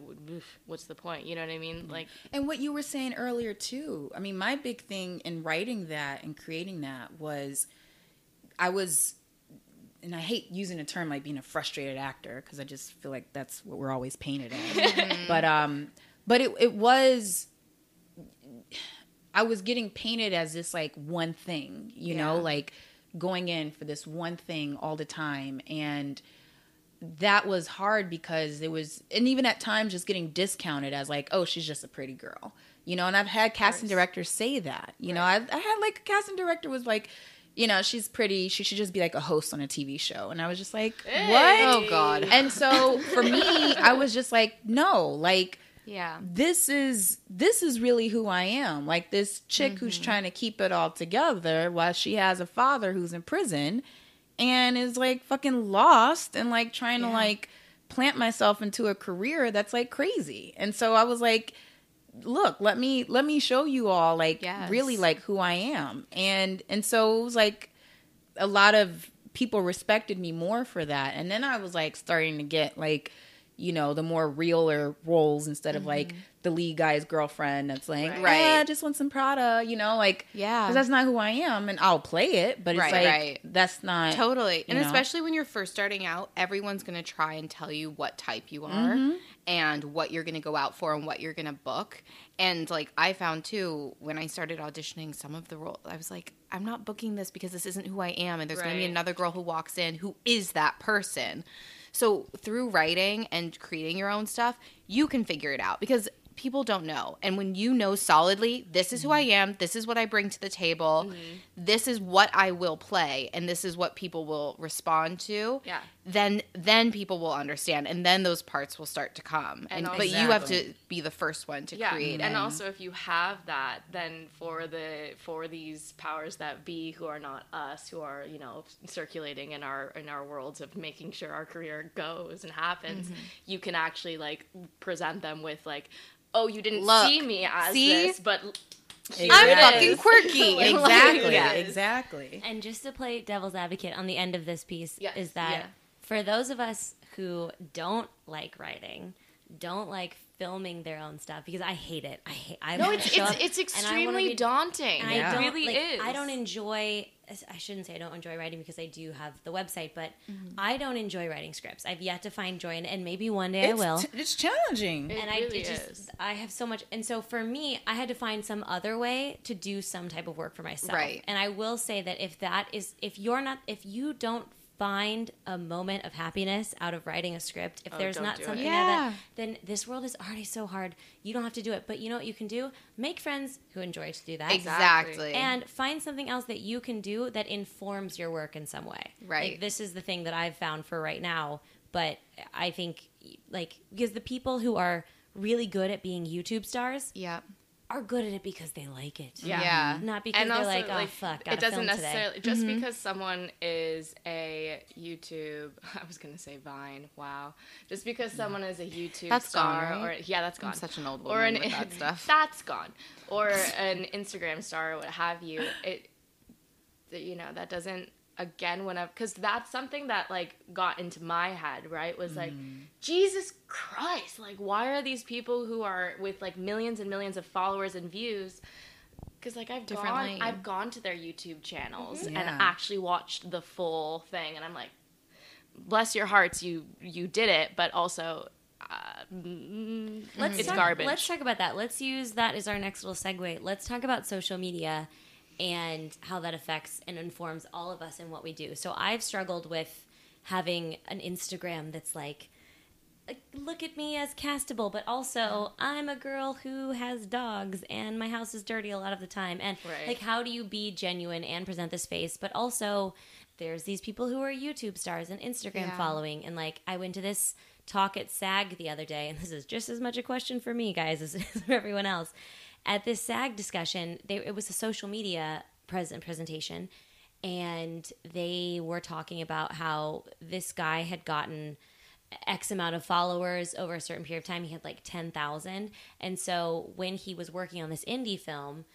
what's the point? You know what I mean? Like,
And what you were saying earlier too. I mean, my big thing in writing that and creating that was I was and I hate using a term like being a frustrated actor because I just feel like that's what we're always painted as. but um but it it was I was getting painted as this like one thing, you know, like going in for this one thing all the time and that was hard because it was and even at times just getting discounted as like oh she's just a pretty girl you know and i've had casting directors say that you know I, I had like a casting director was like you know she's pretty she should just be like a host on a tv show and i was just like what
Oh god.
and so for me i was just like no like
Yeah.
this is this is really who I am. Like this chick who's
Mm-hmm.
trying to keep it all together while she has a father who's in prison and is like fucking lost and like trying to like plant myself into a career that's like crazy. And so I was like look, let me let me show you all like
Yes.
really like who I am. And and so it was like a lot of people respected me more for that. And then I was like starting to get like you know, the more realer roles instead of like mm-hmm. The lead guy's girlfriend that's like,
Right.
right,
Right.
I just want some Prada, you know, like,
Yeah.
'cause that's not who I am, and I'll play it, but it's
Right,
like
right.
that's not
Totally. And
know?
especially when you're first starting out, everyone's going to try and tell you what type you are
Mm-hmm.
and what you're going to go out for and what you're going to book. And like I found too when I started auditioning some of the roles, I was like, I'm not booking this because this isn't who I am and there's going to be another girl who walks in who is that person. So through writing and creating your own stuff, you can figure it out because people don't know. And when you know solidly, this is who I am, this is what I bring to the table, this is what I will play, and this is what people will respond to.
Yeah.
Then then people will understand and then those parts will start to come.
And
And, but you have to be the first one to
yeah
create
and
it.
also if you have that then for the for these powers that be who are not us who are you know circulating in our in our worlds of making sure our career goes and happens
Mm-hmm.
you can actually like present them with like oh you didn't
Look,
see me as
see?
this but here
I'm fucking quirky.
Exactly,
yeah.
exactly.
And just to play devil's advocate on the end of this piece
Yes,
is that
yeah.
for those of us who don't like writing, don't like filming their own stuff because I hate it. I hate. I
no it's it's it's
and I wanna
extremely
read-
daunting
Yeah.
I don't
it really
like,
is
I don't enjoy. I shouldn't say I don't enjoy writing because I do have the website, but
Mm-hmm.
I don't enjoy writing scripts. I've yet to find joy in it, and maybe one day
It's,
I will.
t- it's challenging.
It
and I
really
it just
is.
I have so much, and so for me, I had to find some other way to do some type of work for myself.
Right.
And I will say that if that is, if you're not, if you don't find a moment of happiness out of writing a script, if
Oh,
there's
don't
not
do it.
something
Yeah.
that, then this world is already so hard. You don't have to do it, but you know what you can do? Make friends who enjoy to do that.
exactly.
And find something else that you can do that informs your work in some way.
Right.
Like, this is the thing that I've found for right now. But I think, like, because the people who are really good at being YouTube stars
yeah.
are good at it because they like it.
Yeah.
Yeah.
Not because they're like, oh, fuck, gotta
it doesn't
film
necessarily
today.
just mm-hmm. because someone is a YouTube. I was gonna say Vine. Wow, just because someone is a YouTube
That's gone,
star,
right?
or yeah, that's gone.
I'm such an old
or
woman
an
with that stuff.
that's gone, or an Instagram star, or what have you. It, that, you know, that doesn't. Again, whenever because that's something that like got into my head, right? Was like,
Mm.
Jesus Christ, like why are these people who are with like millions and millions of followers and views? Because like I've gone. I've gone to their YouTube channels and
Yeah.
actually watched the full thing, and I'm like, bless your hearts, you you did it, but also. Uh, mm,
Let's
it's
talk,
garbage.
Let's talk about that. Let's use that as our next little segue. Let's talk about social media and how that affects and informs all of us in what we do. So I've struggled with having an Instagram that's like, look at me as castable, but also I'm a girl who has dogs and my house is dirty a lot of the time. And
Right.
like, how do you be genuine and present this face, but also there's these people who are YouTube stars and Instagram
Yeah.
following. And like, I went to this talk at SAG the other day, and this is just as much a question for me, guys, as, as for everyone else. At this SAG discussion, they, it was a social media present presentation, and they were talking about how this guy had gotten X amount of followers over a certain period of time. He had like 10,000. And so when he was working on this indie film,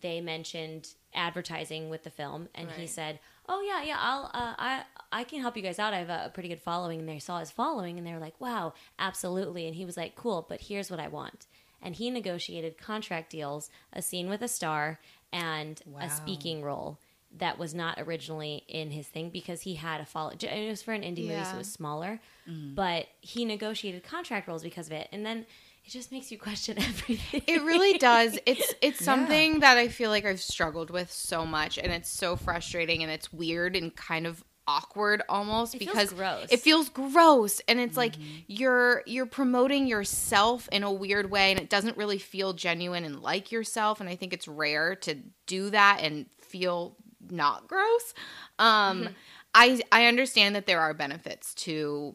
they mentioned advertising with the film and he said, "Oh yeah, yeah, I'll uh, I I can help you guys out. I have a, pretty good following." And they saw his following and they were like, "Wow, absolutely." And he was like, "Cool, but here's what I want." And he negotiated contract deals, a scene with a star and
Wow.
a speaking role that was not originally in his thing because he had a follow. It was for an indie movie, so it was smaller. Mm-hmm. But he negotiated contract roles because of it, and then it just makes you question everything.
It really does. It's it's something that I feel like I've struggled with so much, and it's so frustrating, and it's weird and kind of awkward almost
It feels
because
gross.
it feels gross, and it's like mm-hmm. you're you're promoting yourself in a weird way, and it doesn't really feel genuine and like yourself. And I think it's rare to do that and feel not gross. Um, I I understand that there are benefits to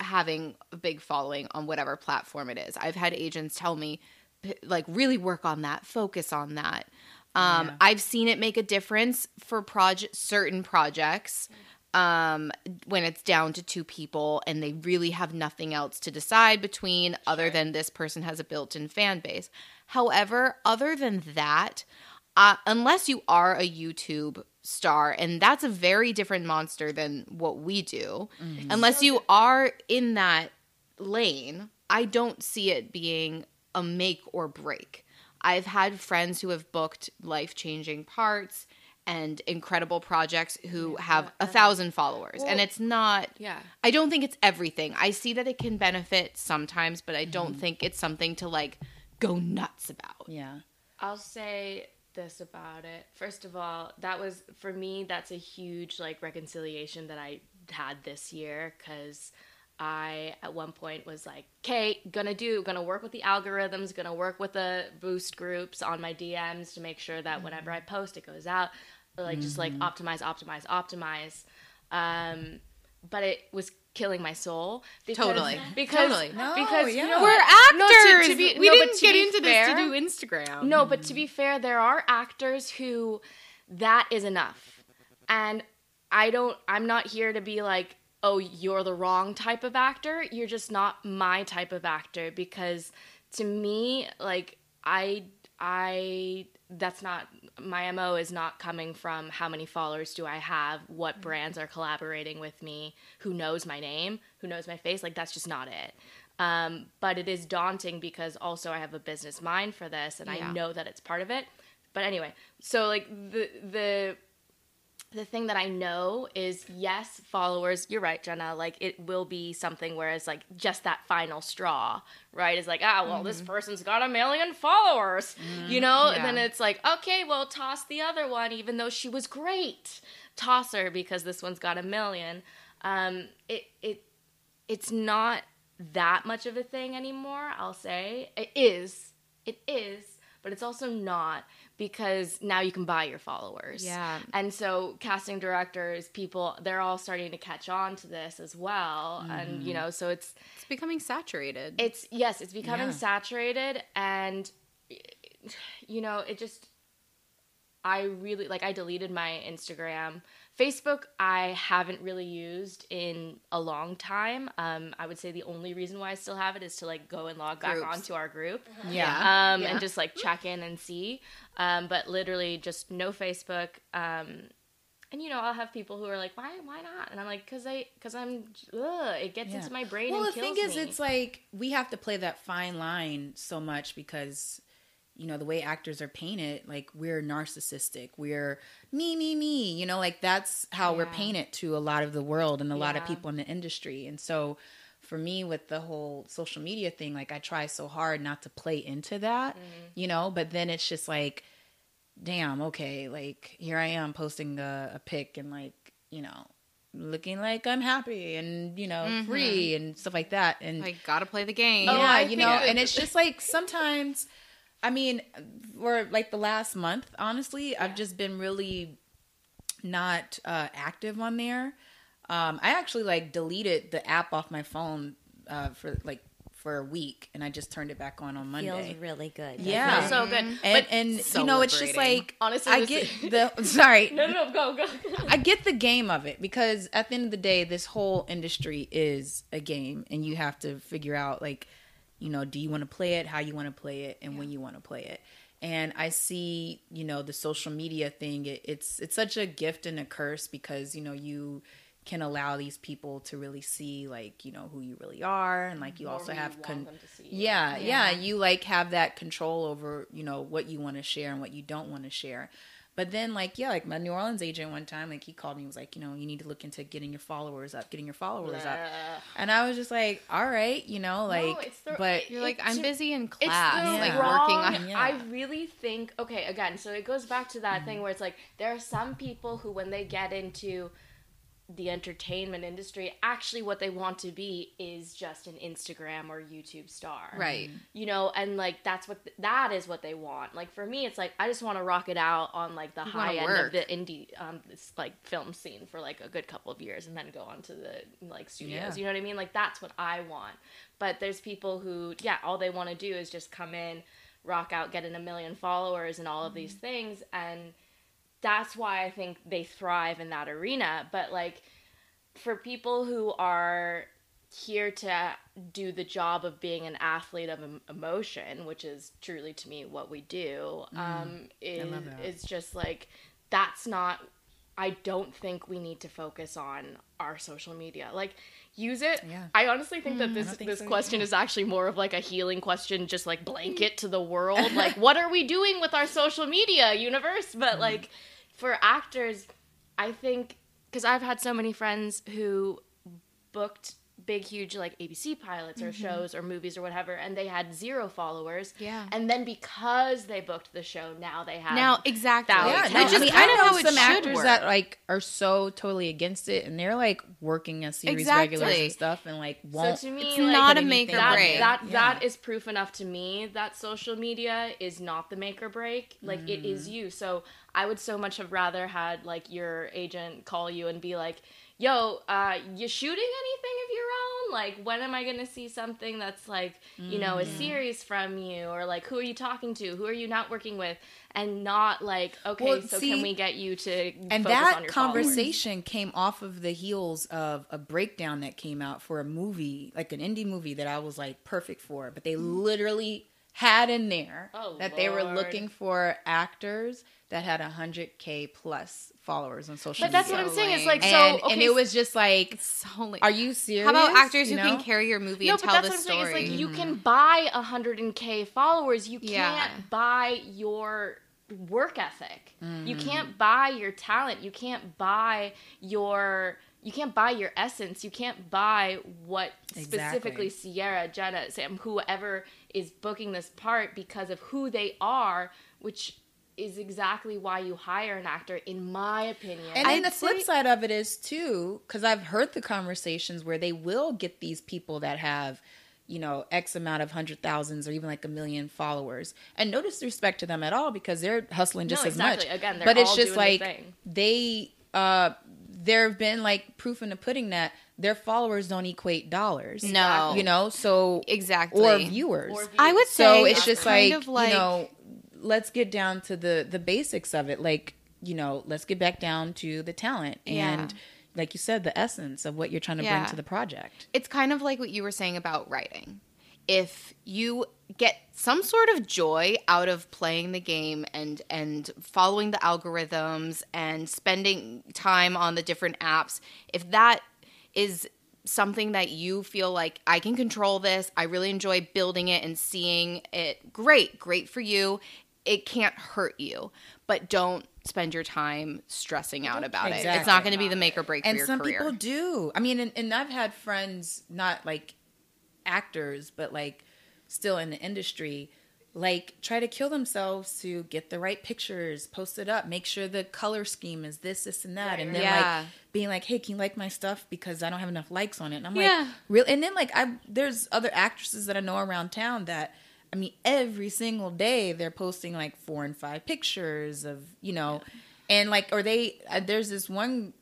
having a big following on whatever platform it is. I've had agents tell me like really work on that, focus on that. Um,
Yeah.
I've seen it make a difference for project certain projects um, when it's down to two people and they really have nothing else to decide between other than this person has a built-in fan base. However, other than that, uh, unless you are a YouTube star, and that's a very different monster than what we do, unless you are in that lane, I don't see it being a make or break. I've had friends who have booked life changing parts and incredible projects who have a thousand followers. and it's not,
Yeah.
I don't think it's everything. I see that it can benefit sometimes, but I don't think it's something to like go nuts about.
Yeah.
I'll say this about it. First of all, that was for me that's a huge like reconciliation that I had this year cuz I at one point was like, "Okay, gonna do, gonna work with the algorithms, gonna work with the boost groups on my DMs to make sure that whenever I post it goes out, like just like optimize, optimize, optimize." Um but it was killing my soul because,
Totally.
because
Totally.
No,
because
yeah.
you know
We're
what? No, to-
actors.
to be-
we
no,
didn't get into
fair-
this to do Instagram.
no, but to be fair, there are actors who that is enough. And I don't I'm not here to be like, "Oh, you're the wrong type of actor. You're just not my type of actor because to me, like I I that's not my MO is not coming from how many followers do I have, what brands are collaborating with me, who knows my name, who knows my face, like that's just not it. Um, but it is daunting because also I have a business mind for this and
Yeah.
I know that it's part of it. But anyway, so like the the the thing that I know is yes, followers, you're right, Jenna, like it will be something where it's like just that final straw, right? It's like, ah, well, this person's got a million followers, you know? And then it's like, okay, well, toss the other one, even though she was great. Toss her because this one's got a million. Um, it, it, it's not that much of a thing anymore, I'll say. It is. It is. But it's also not because now you can buy your followers.
Yeah.
And so casting directors, people, they're all starting to catch on to this as well. And, you mm-hmm. know, so it's,
it's becoming saturated.
it's, yes, it's becoming
Yeah.
saturated. And, you know, it just, I really, like, I deleted my Instagram. Facebook, I haven't really used in a long time. Um, I would say the only reason why I still have it is to, like, go and log back
Groups.
onto our group
Yeah.
um,
Yeah.
and just like check in and see. Um, but literally, just no Facebook. Um, and you know, I'll have people who are like, "Why? Why not?" And I'm like, "Cause I, cause I'm, ugh, it gets
Yeah.
into my brain
Well,
and
the
kills
thing is, it's like we have to play that fine line so much because you know the way actors are painted, like we're narcissistic, we're me, me, me. You know, like that's how we're painted to a lot of the world and a lot of people in the industry. And so, for me, with the whole social media thing, like I try so hard not to play into that,
Mm-hmm.
you know. But then it's just like, damn, okay, like here I am posting a, a pic and like you know looking like I'm happy and you know free and stuff like that. And
like, gotta play the game.
Oh,
yeah,
I
you know, and it's just like sometimes, I mean, for like the last month, honestly, I've just been really not uh, active on there. Um, I actually like deleted the app off my phone uh, for like for a week, and I just turned it back on on Monday.
Feels really good.
Yeah.
so good.
and
but
and
so
you know, it's just like
Honestly,
I get
is-
the sorry,
no, no, no, go, go.
I get the game of it because at the end of the day, this whole industry is a game, and you have to figure out like, you know, do you want to play it, how you want to play it, and when you want to play it. And I see, you know, the social media thing. It, it's it's such a gift and a curse because you know you can allow these people to really see like you know who you really are, and like you
Or
also have con-
see.
yeah, yeah, You like have that control over, you know, what you want to share and what you don't want to share. But then, like, yeah, like my New Orleans agent one time, like he called me, and was like, you know, you need to look into getting your followers up, getting your followers up. And I was just like, all right, you know, like,
it's the-
but
You're like, I'm busy in
It's
class,
the
like
Yeah.
working on.
Yeah.
I really think okay. Again, so it goes back to that thing mm-hmm. where it's like there are some people who, when they get into the entertainment industry, actually what they want to be is just an Instagram or YouTube star,
Right.
You know, and like that's what that is what they want. Like for me, it's like I just want to rock it out on like the
You
high end
work.
of the indie um this like film scene for like a good couple of years, and then go on to the like studios.
Yeah.
You know what I mean? Like that's what I want. But there's people who, yeah, all they want to do is just come in, rock out, getting a million followers, and all of these things, and that's why I think they thrive in that arena. But like for people who are here to do the job of being an athlete of emotion, which is truly to me what we do, um, is it's just like that's not I don't think we need to focus on our social media. Like use it.
Yeah.
I honestly think that this
think
this
so
question is actually more of like a healing question, just like blanket to the world. like, what are we doing with our social media universe? But like for actors, I think because I've had so many friends who booked big huge like ABC pilots or shows or movies or whatever and they had zero followers.
Yeah.
And then because they booked the show, now they have
Now, exactly.
thousands.
Yeah,
Which
no,
is
I mean,
kind
I
of
know
how it
some actors
work.
that like are so totally against it, and they're like working as series
Exactly.
regulars and stuff, and like won't.
so to me
It's
like,
not a make or
anything
that,
break.
that
Yeah.
that is proof enough to me that social media is not the make or break like it is
Mm-hmm.
you so i would so much have rather had like your agent call you and be like yo uh you shooting anything of your own? Like when am i gonna see something that's like you know
Mm-hmm.
a series from you? Or like who are you talking to? Who are you not working with? And not like okay
Well,
so
see,
can we get you to
and
focus
that
on your followers?
conversation came off of the heels of a breakdown that came out for a movie, like an indie movie that I was like perfect for, but they literally had in there
Oh,
that they were looking for actors that had 100k plus followers on social media.
but that's
media.
what i'm saying it's
lame.
like
and,
so okay,
and it was just like,
So
are you serious?
How about actors
You
who
know?
can carry your movie
no,
and
but
tell
that's
the
what I'm saying.
story?
It's like you can buy a 100k followers. You can't buy your work ethic. You
Mm-hmm.
can't buy your talent. You can't buy your you can't buy your essence. You can't buy what specifically Ciera, Jenna, Sam, whoever is booking this part because of who they are, which is exactly why you hire an actor, in my opinion.
And then the flip
say-
side of it is too, because I've heard the conversations where they will get these people that have, you know, X amount of hundred thousands or even like a million followers, and no disrespect to them at all because they're hustling just
No,
as much.
Again, they're
but it's just
doing
like
thing.
they, uh, there have been like proof in the pudding that their followers don't equate dollars.
No.
you know, so
exactly.
or viewers.
Or
I would say
So
say
it's just
kind
like,
of like
you know, let's get down to the the basics of it. Like you know, let's get back down to the talent and,
Yeah.
like you said, the essence of what you're trying to
Yeah.
bring to the project.
it's kind of like what you were saying about writing. If you get some sort of joy out of playing the game and and following the algorithms and spending time on the different apps, if that is something that you feel like I can control this, I really enjoy building it and seeing it, great, great for you. It can't hurt you, but don't spend your time stressing out about it. It's not going to be the make or break
and
for your
some
career.
people do. I mean, and, and I've had friends, not like actors, but like still in the industry, like try to kill themselves to get the right pictures, post it up, make sure the color scheme is this, this, and that, and then
Yeah.
like being like, "Hey, can you like my stuff because I don't have enough likes on it?" And I'm
Yeah.
like, "Real?" And then like I there's other actresses that I know around town that. I mean, every single day they're posting like four and five pictures of, you know, and like, or they, uh, there's this one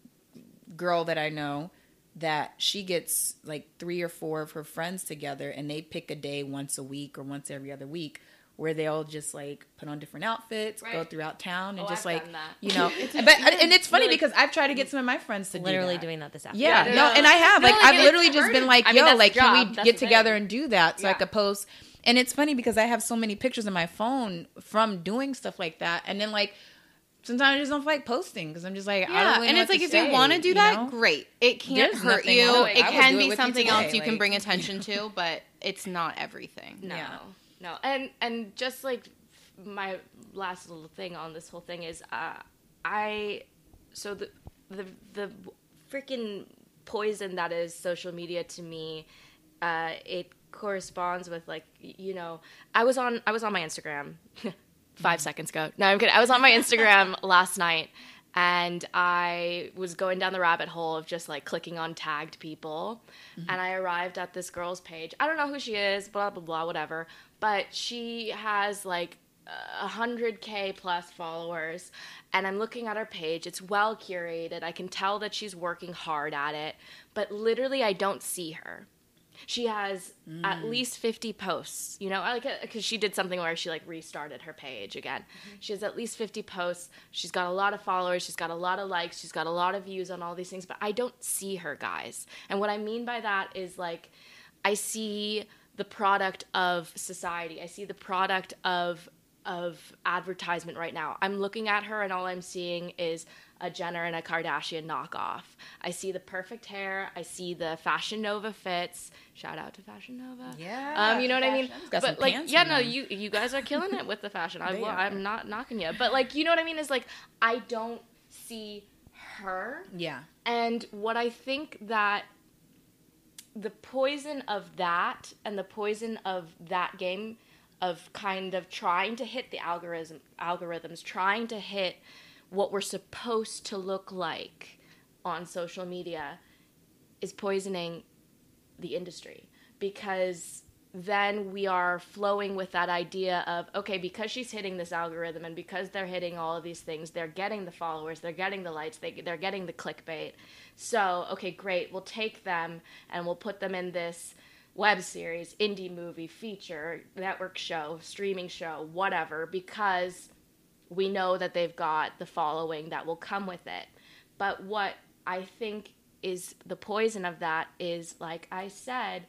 girl that I know that she gets like three or four of her friends together and they pick a day once a week or once every other week where they'll just like put on different outfits, go throughout town and
Oh,
just
I've
like you know. but and it's funny
really-
because I've tried to get some of my friends to
Literally
do that.
doing that this afternoon.
Yeah,
Yeah.
no, and I have
No,
like,
like,
I've literally just been like,
I mean,
yo, like, can we
That's
get together and do that so I could post? And it's funny because I have so many pictures on my phone from doing stuff like that, and then like sometimes I just don't feel like posting because I'm just like, I don't
Yeah,
really
and it's
what
like
to
if
say,
you want to do that,
know?
great. It can't
There's
hurt you.
wrong
It
it. I
can be
with you
something else you can bring attention to, but it's not everything.
No,
Yeah.
No, and and just like my last little thing on this whole thing is, uh, I so the the the freaking poison that is social media to me, uh, it corresponds with like you know I was on I was on my Instagram five seconds ago. No, I'm kidding. I was on my Instagram last night. And I was going down the rabbit hole of just like clicking on tagged people. And I arrived at this girl's page. I don't know who she is, blah, blah, blah, whatever. But she has like a 100K plus followers. And I'm looking at her page. It's well curated. I can tell that she's working hard at it. But literally, I don't see her she has at mm. least 50 posts you know like uh, because she did something where she like restarted her page again mm-hmm. she has at least 50 posts she's got a lot of followers she's got a lot of likes she's got a lot of views on all these things but i don't see her guys and what i mean by that is like i see the product of society i see the product of of advertisement right now. I'm looking at her and all I'm seeing is a Jenner and a Kardashian knockoff. I see the perfect hair. I see the Fashion Nova fits. Shout out to Fashion Nova.
Yeah,
Um, you know what I mean?
fashion's got some
but like, yeah, no, you you guys are killing it with the fashion. I, I'm not knocking you, but like, you know what I mean? Is like, I don't see her
Yeah.
and what I think that the poison of that and the poison of that game of kind of trying to hit the algorithm algorithms, trying to hit what we're supposed to look like on social media is poisoning the industry because then we are flowing with that idea of okay because she's hitting this algorithm and because they're hitting all of these things they're getting the followers they're getting the likes they, they're getting the clickbait so okay great we'll take them and we'll put them in this web series indie movie feature network show streaming show whatever because we know that they've got the following that will come with it. But what I think is the poison of that is, like I said,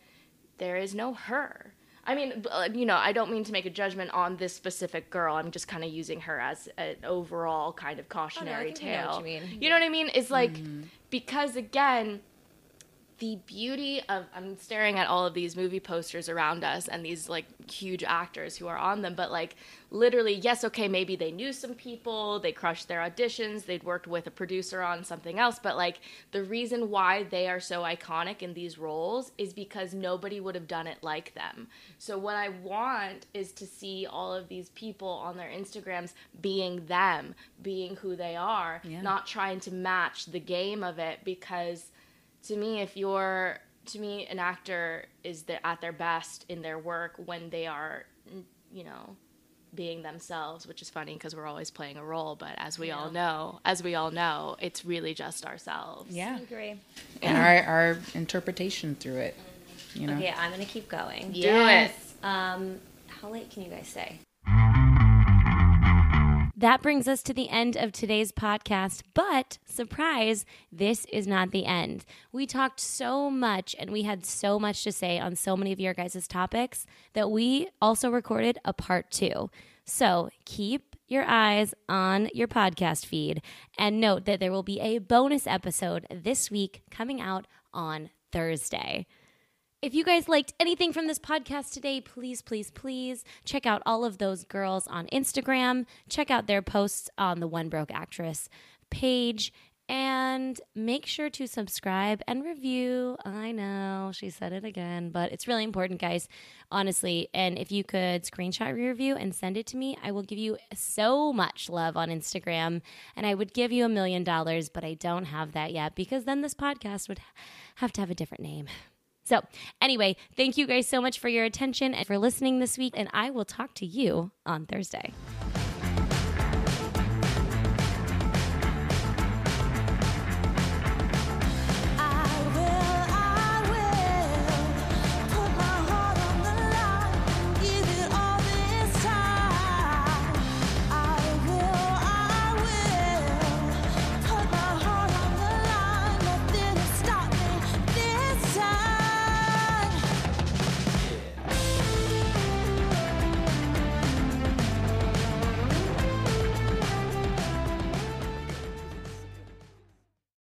there is no her. I mean, uh, you know, I don't mean to make a judgment on this specific girl. I'm just kind of using her as an overall kind of cautionary
we know
tale.
you mean.
You know what I mean? It's like because again, the beauty of I'm staring at all of these movie posters around us and these like huge actors who are on them, but like literally, yes, okay, maybe they knew some people, they crushed their auditions, they'd worked with a producer on something else, but like the reason why they are so iconic in these roles is because nobody would have done it like them. So what I want is to see all of these people on their Instagrams being them, being who they are,
Yeah.
not trying to match the game of it because to me if you're to me an actor is the, at their best in their work when they are you know being themselves which is funny because we're always playing a role but as we all know as we all know it's really just ourselves
Yeah.
I agree.
And our, our interpretation through it. You know.
Okay, I'm gonna keep going.
Yes.
Um, how late can you guys stay? That brings us to the end of today's podcast, but surprise, this is not the end. We talked so much and we had so much to say on so many of your guys' topics that we also recorded a part two. So keep your eyes on your podcast feed and note that there will be a bonus episode this week coming out on Thursday. If you guys liked anything from this podcast today, please, please, please check out all of those girls on Instagram. Check out their posts on the One Broke Actress page. And make sure to subscribe and review. I know she said it again, but it's really important, guys. Honestly. And if you could screenshot your review and send it to me, I will give you so much love on Instagram. And I would give you a million dollars, but I don't have that yet because then this podcast would have to have a different name. So, anyway, thank you guys so much for your attention and for listening this week, and I will talk to you on Thursday.